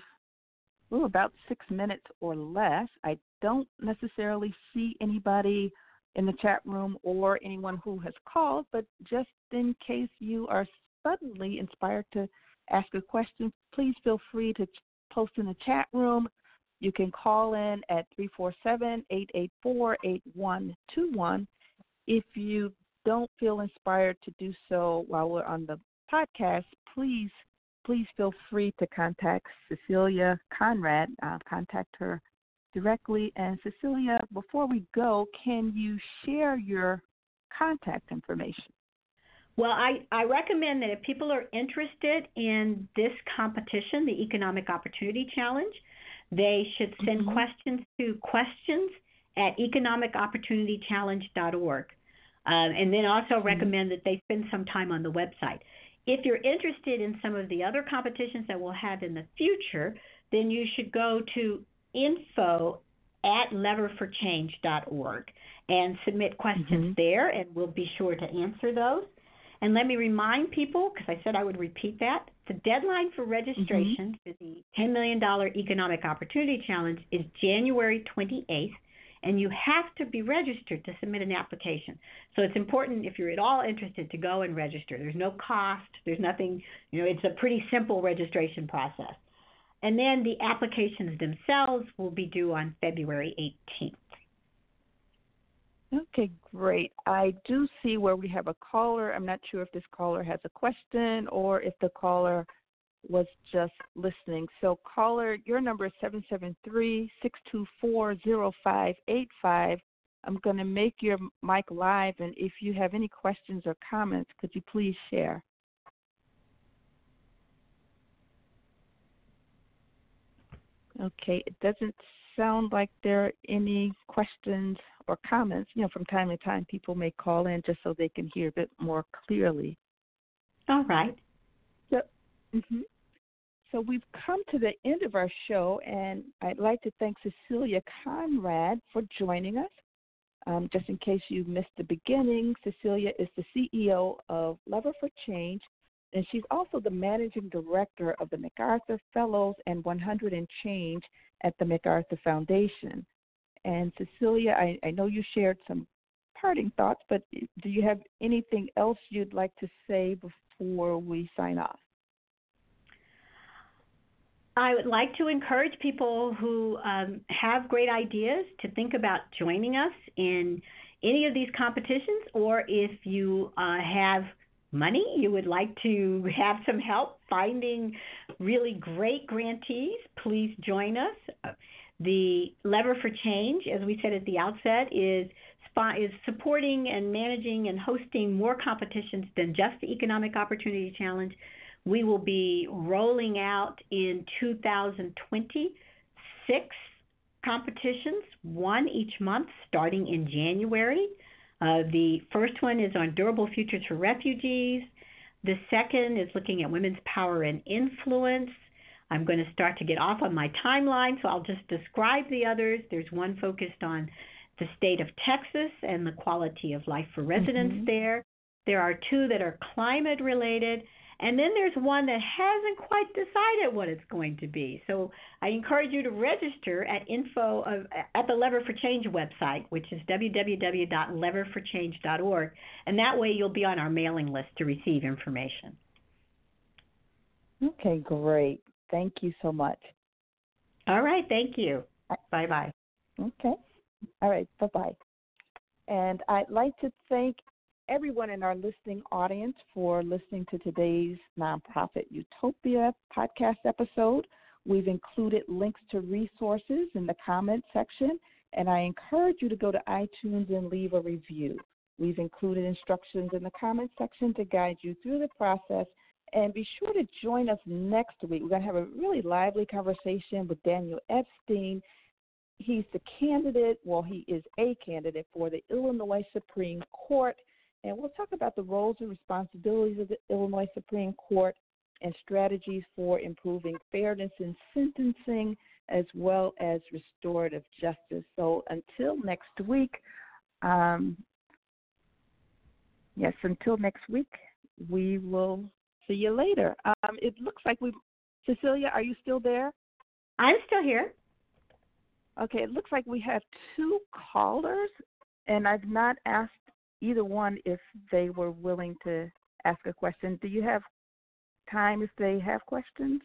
ooh, about six minutes or less. I don't necessarily see anybody in the chat room or anyone who has called, but just in case you are suddenly inspired to ask a question, please feel free to post in the chat room. You can call in at 347 884 8121. If you don't feel inspired to do so while we're on the podcast, please please feel free to contact Cecilia Conrad. Uh, contact her directly. And Cecilia, before we go, can you share your contact information? Well, I, I recommend that if people are interested in this competition, the Economic Opportunity Challenge, they should send mm-hmm. questions to questions at economicopportunitychallenge.org. Um, and then also mm-hmm. recommend that they spend some time on the website. If you're interested in some of the other competitions that we'll have in the future, then you should go to info at leverforchange.org and submit questions mm-hmm. there, and we'll be sure to answer those. And let me remind people, because I said I would repeat that, the deadline for registration mm-hmm. for the $10 million Economic Opportunity Challenge is January 28th and you have to be registered to submit an application. So it's important if you're at all interested to go and register. There's no cost, there's nothing, you know, it's a pretty simple registration process. And then the applications themselves will be due on February 18th. Okay, great. I do see where we have a caller. I'm not sure if this caller has a question or if the caller was just listening. So, caller, your number is 773 624 0585. I'm going to make your mic live, and if you have any questions or comments, could you please share? Okay, it doesn't sound like there are any questions or comments. You know, from time to time, people may call in just so they can hear a bit more clearly. All right. Mm-hmm. So we've come to the end of our show, and I'd like to thank Cecilia Conrad for joining us. Um, just in case you missed the beginning, Cecilia is the CEO of Lever for Change, and she's also the managing director of the MacArthur Fellows and 100 and Change at the MacArthur Foundation. And Cecilia, I, I know you shared some parting thoughts, but do you have anything else you'd like to say before we sign off? I would like to encourage people who um, have great ideas to think about joining us in any of these competitions, or if you uh, have money, you would like to have some help finding really great grantees, please join us. The Lever for Change, as we said at the outset, is is supporting and managing and hosting more competitions than just the Economic Opportunity Challenge. We will be rolling out in 2020 six competitions, one each month starting in January. Uh, the first one is on durable futures for refugees. The second is looking at women's power and influence. I'm going to start to get off on my timeline, so I'll just describe the others. There's one focused on the state of Texas and the quality of life for residents mm-hmm. there. There are two that are climate related, and then there's one that hasn't quite decided what it's going to be. So I encourage you to register at info of, at the Lever for Change website, which is www.leverforchange.org, and that way you'll be on our mailing list to receive information. Okay, great. Thank you so much. All right, thank you. Bye bye. Okay. All right, bye bye. And I'd like to thank everyone in our listening audience for listening to today's Nonprofit Utopia podcast episode. We've included links to resources in the comment section, and I encourage you to go to iTunes and leave a review. We've included instructions in the comment section to guide you through the process. And be sure to join us next week. We're going to have a really lively conversation with Daniel Epstein. He's the candidate, well, he is a candidate for the Illinois Supreme Court and we'll talk about the roles and responsibilities of the Illinois Supreme Court and strategies for improving fairness in sentencing as well as restorative justice. So until next week, um, yes, until next week, we will see you later. Um, it looks like we, Cecilia, are you still there? I'm still here. Okay, it looks like we have two callers, and I've not asked either one if they were willing to ask a question. Do you have time if they have questions?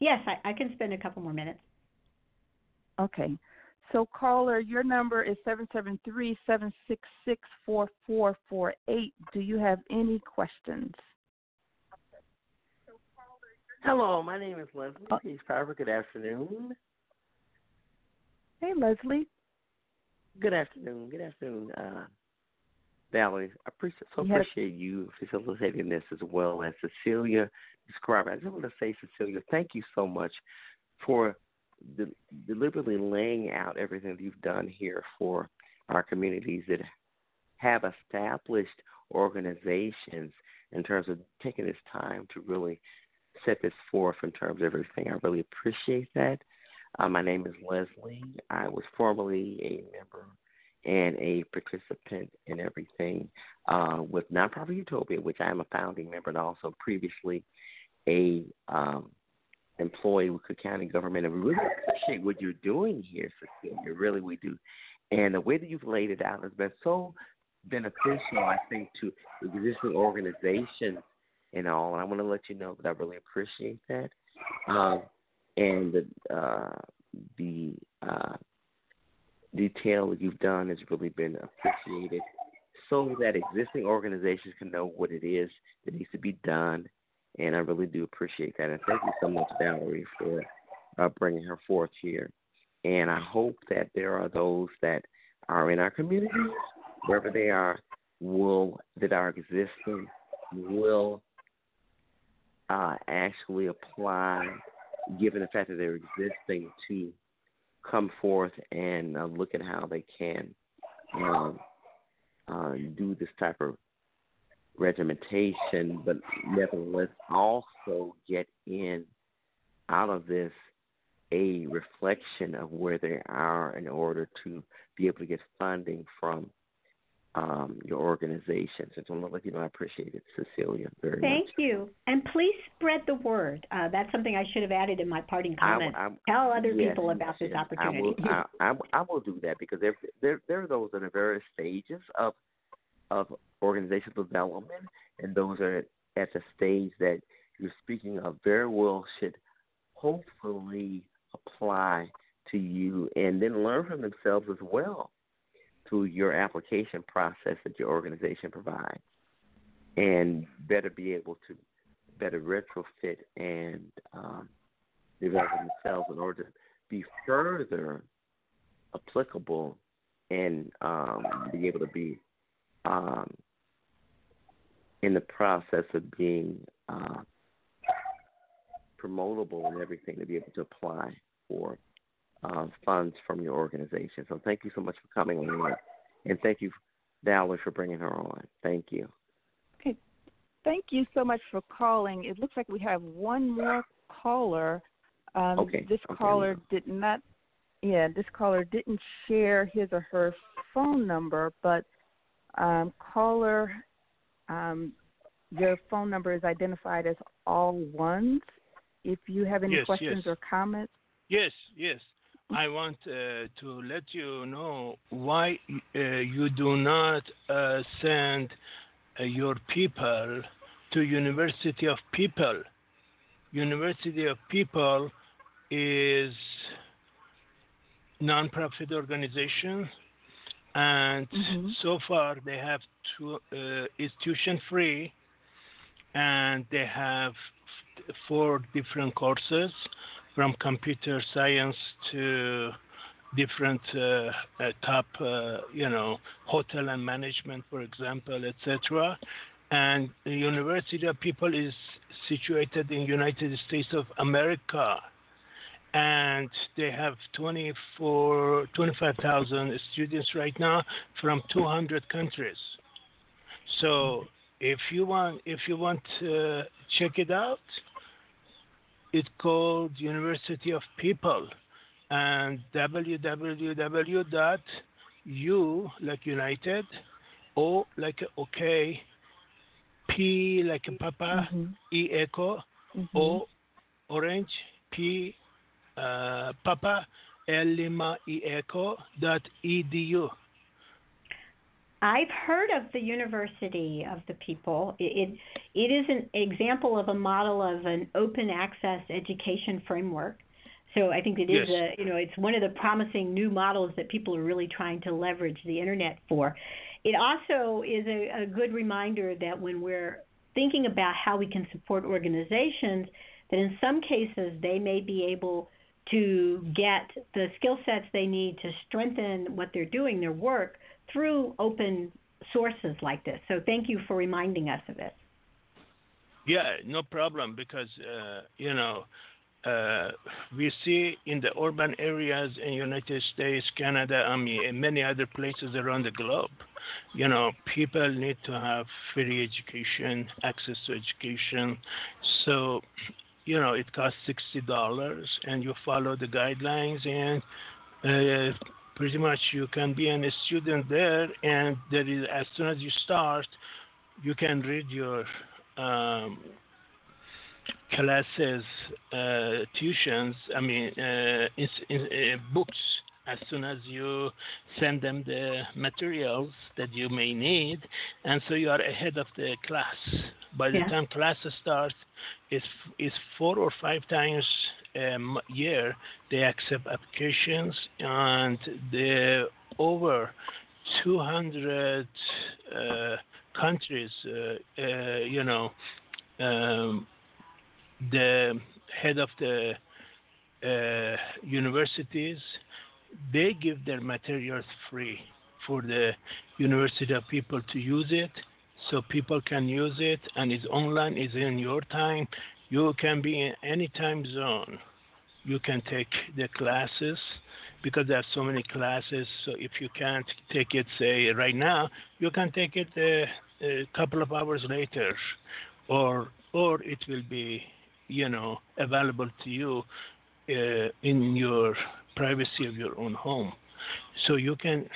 Yes, I, I can spend a couple more minutes. Okay. So, caller, your number is 773 766 4448. Do you have any questions? Hello, my name is Leslie Peace Power. Good afternoon. Hey, Leslie. Good afternoon. Good afternoon, uh, Valerie. I appreciate, so appreciate you facilitating this as well as Cecilia described. I just want to say, Cecilia, thank you so much for de- deliberately laying out everything that you've done here for our communities that have established organizations in terms of taking this time to really set this forth in terms of everything. I really appreciate that. Uh, my name is Leslie. I was formerly a member and a participant in everything uh, with Nonprofit Utopia, which I am a founding member, and also previously a um, employee with Cook County government. And we really appreciate what you're doing here, Cecilia. Really, we do. And the way that you've laid it out has been so beneficial, I think, to existing organizations and all. And I want to let you know that I really appreciate that. Um, and the uh, the uh, detail you've done has really been appreciated, so that existing organizations can know what it is that needs to be done. And I really do appreciate that. And thank you so much, Valerie, for uh, bringing her forth here. And I hope that there are those that are in our communities, wherever they are, will that are existing will uh, actually apply, given the fact that they're existing, to come forth and uh, look at how they can um, uh, do this type of regimentation, but nevertheless also get in out of this a reflection of where they are in order to be able to get funding from um, your organization. So I want to let you know I appreciate it, Cecilia, very Thank much. Thank you. And please spread the word. Uh, that's something I should have added in my parting comment. I, I, Tell other yes, people about yes, this opportunity. I will, [LAUGHS] I, I, will do that because there, there, there are those in the various stages of of organizational development, and those are at the stage that you're speaking of very well should hopefully apply to you and then learn from themselves as well through your application process that your organization provides and better be able to better retrofit and um, develop themselves in order to be further applicable and um, be able to be um, in the process of being uh, promotable and everything to be able to apply for uh, funds from your organization. So thank you so much for coming on, and thank you, Dallas, for bringing her on. Thank you. Okay, thank you so much for calling. It looks like we have one more caller. Um, okay. This okay. caller did not. Yeah, this caller didn't share his or her phone number, but um, caller, um, your phone number is identified as all ones. If you have any yes, questions yes. or comments. Yes, yes. I want uh, to let you know why uh, you do not uh, send uh, your people to University of People. University of People is non-profit organization, and mm-hmm. so far they have two, uh, is tuition free, and they have four different courses from computer science to different uh, uh, top, uh, you know, hotel and management, for example, etc. And the University of People is situated in United States of America, and they have 24, 25,000 students right now from 200 countries. So if you want, if you want to check it out, it's called University of People and www.u like United, O like OK, P like a Papa, mm-hmm. E Echo, mm-hmm. O Orange, P uh, Papa, L Lima E Echo dot edu. I've heard of the University of the People. It, it, it is an example of a model of an open access education framework. So I think it is yes. a you know it's one of the promising new models that people are really trying to leverage the internet for. It also is a, a good reminder that when we're thinking about how we can support organizations, that in some cases they may be able to get the skill sets they need to strengthen what they're doing, their work, through open sources like this. So thank you for reminding us of it. Yeah, no problem because uh, you know uh, we see in the urban areas in United States, Canada, I mean, and many other places around the globe, you know, people need to have free education, access to education. So, you know, it costs sixty dollars, and you follow the guidelines, and uh, pretty much you can be a student there, and there is as soon as you start, you can read your um, classes, uh, tuitions, I mean, uh, in, in, uh, books as soon as you send them the materials that you may need, and so you are ahead of the class. By the yeah. time class starts, it's, it's four or five times a year they accept applications, and the over 200 uh, countries, uh, uh, you know, um, the head of the uh, universities, they give their materials free for the university of people to use it, so people can use it, and it's online, it's in your time. You can be in any time zone. You can take the classes because there are so many classes. So if you can't take it, say right now, you can take it a, a couple of hours later, or or it will be you know available to you uh, in your privacy of your own home so you can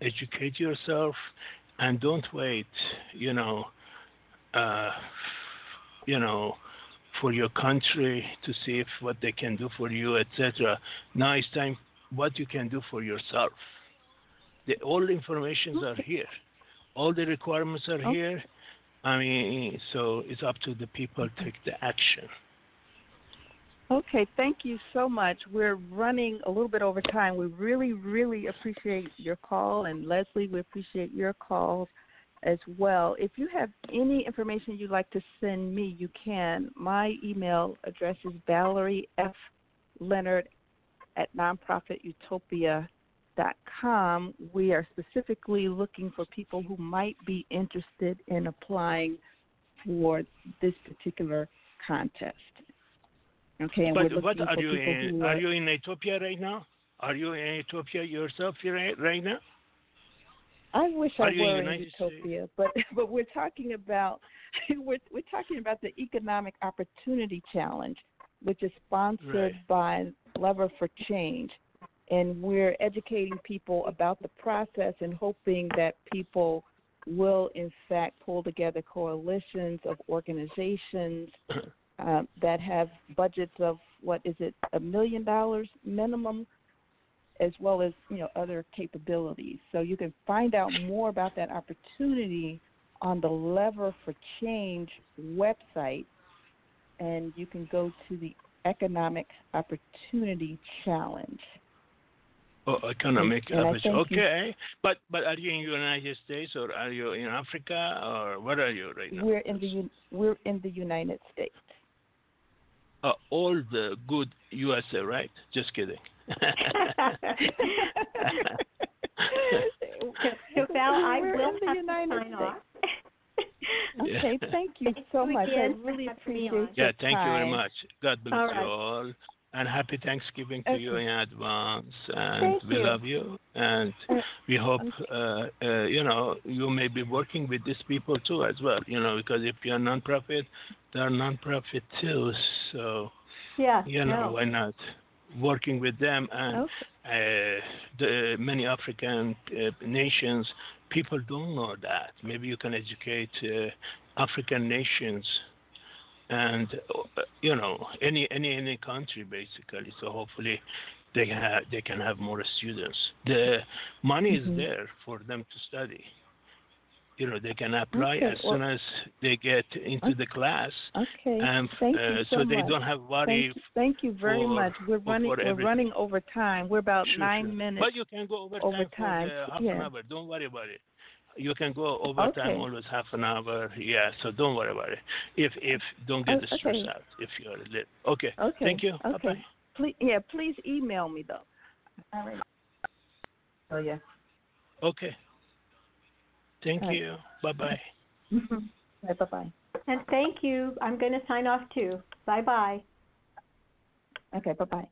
educate yourself and don't wait you know uh, you know for your country to see if what they can do for you etc now it's time what you can do for yourself the, all the informations are here all the requirements are okay. here I mean, so it's up to the people to take the action. Okay, thank you so much. We're running a little bit over time. We really, really appreciate your call, and Leslie, we appreciate your calls as well. If you have any information you'd like to send me, you can. My email address is Valerie F. Leonard at nonprofitutopia.com com, we are specifically looking for people who might be interested in applying for this particular contest. Okay, and but we're what are you in? Are, are you in Ethiopia right now? Are you in Ethiopia yourself right, right now? I wish I were in, Utopia, but [LAUGHS] but we're talking about [LAUGHS] we're we're talking about the Economic Opportunity Challenge, which is sponsored right. by Lever for Change. And we're educating people about the process and hoping that people will in fact pull together coalitions of organizations [CLEARS THROAT] uh, that have budgets of what is it a million dollars minimum as well as you know other capabilities so you can find out more about that opportunity on the lever for change website and you can go to the economic opportunity challenge Oh, economic and opportunity. Okay, you. but but are you in the United States or are you in Africa or where are you right now? We're in the we're in the United States. Uh, all the good USA, right? Just kidding. So Val, I we're will in the have to sign States. off. [LAUGHS] Okay, thank you so much. I really for having me appreciate on. yeah, your thank you very much. God bless All you all. And happy Thanksgiving to you in advance. And Thank we you. love you. And Uh, we hope, okay. uh, uh, you know, you may be working with these people too as well, you know, because if you're a nonprofit, they're nonprofit too. So, Yeah. you know, no. why not? Working with them and Okay. uh, the many African uh, nations, people don't know that. Maybe you can educate uh, African nations and you know any any any country basically. So hopefully they have they can have more students. The money mm-hmm. is there for them to study. You know they can apply okay, as well, soon as they get into okay. the class. Okay. And Thank uh, you so, so, they much. don't have worry. Thank you, thank you very for, much. We're running we're running over time. We're about sure, nine sure. minutes. But you can go over, over time, time. for uh, half Yeah. an hour. Don't worry about it. You can go over Okay. time always half an hour. Yeah, so don't worry about it. If if don't get Oh, the stress okay. out if you're lit. Okay. Okay. Thank you. Okay. Bye-bye. Please, yeah, please email me though. All right. Oh yeah. Okay. Thank All right. you. Bye bye. Bye bye. And thank you. I'm going to sign off too. Bye bye. Okay. Bye bye.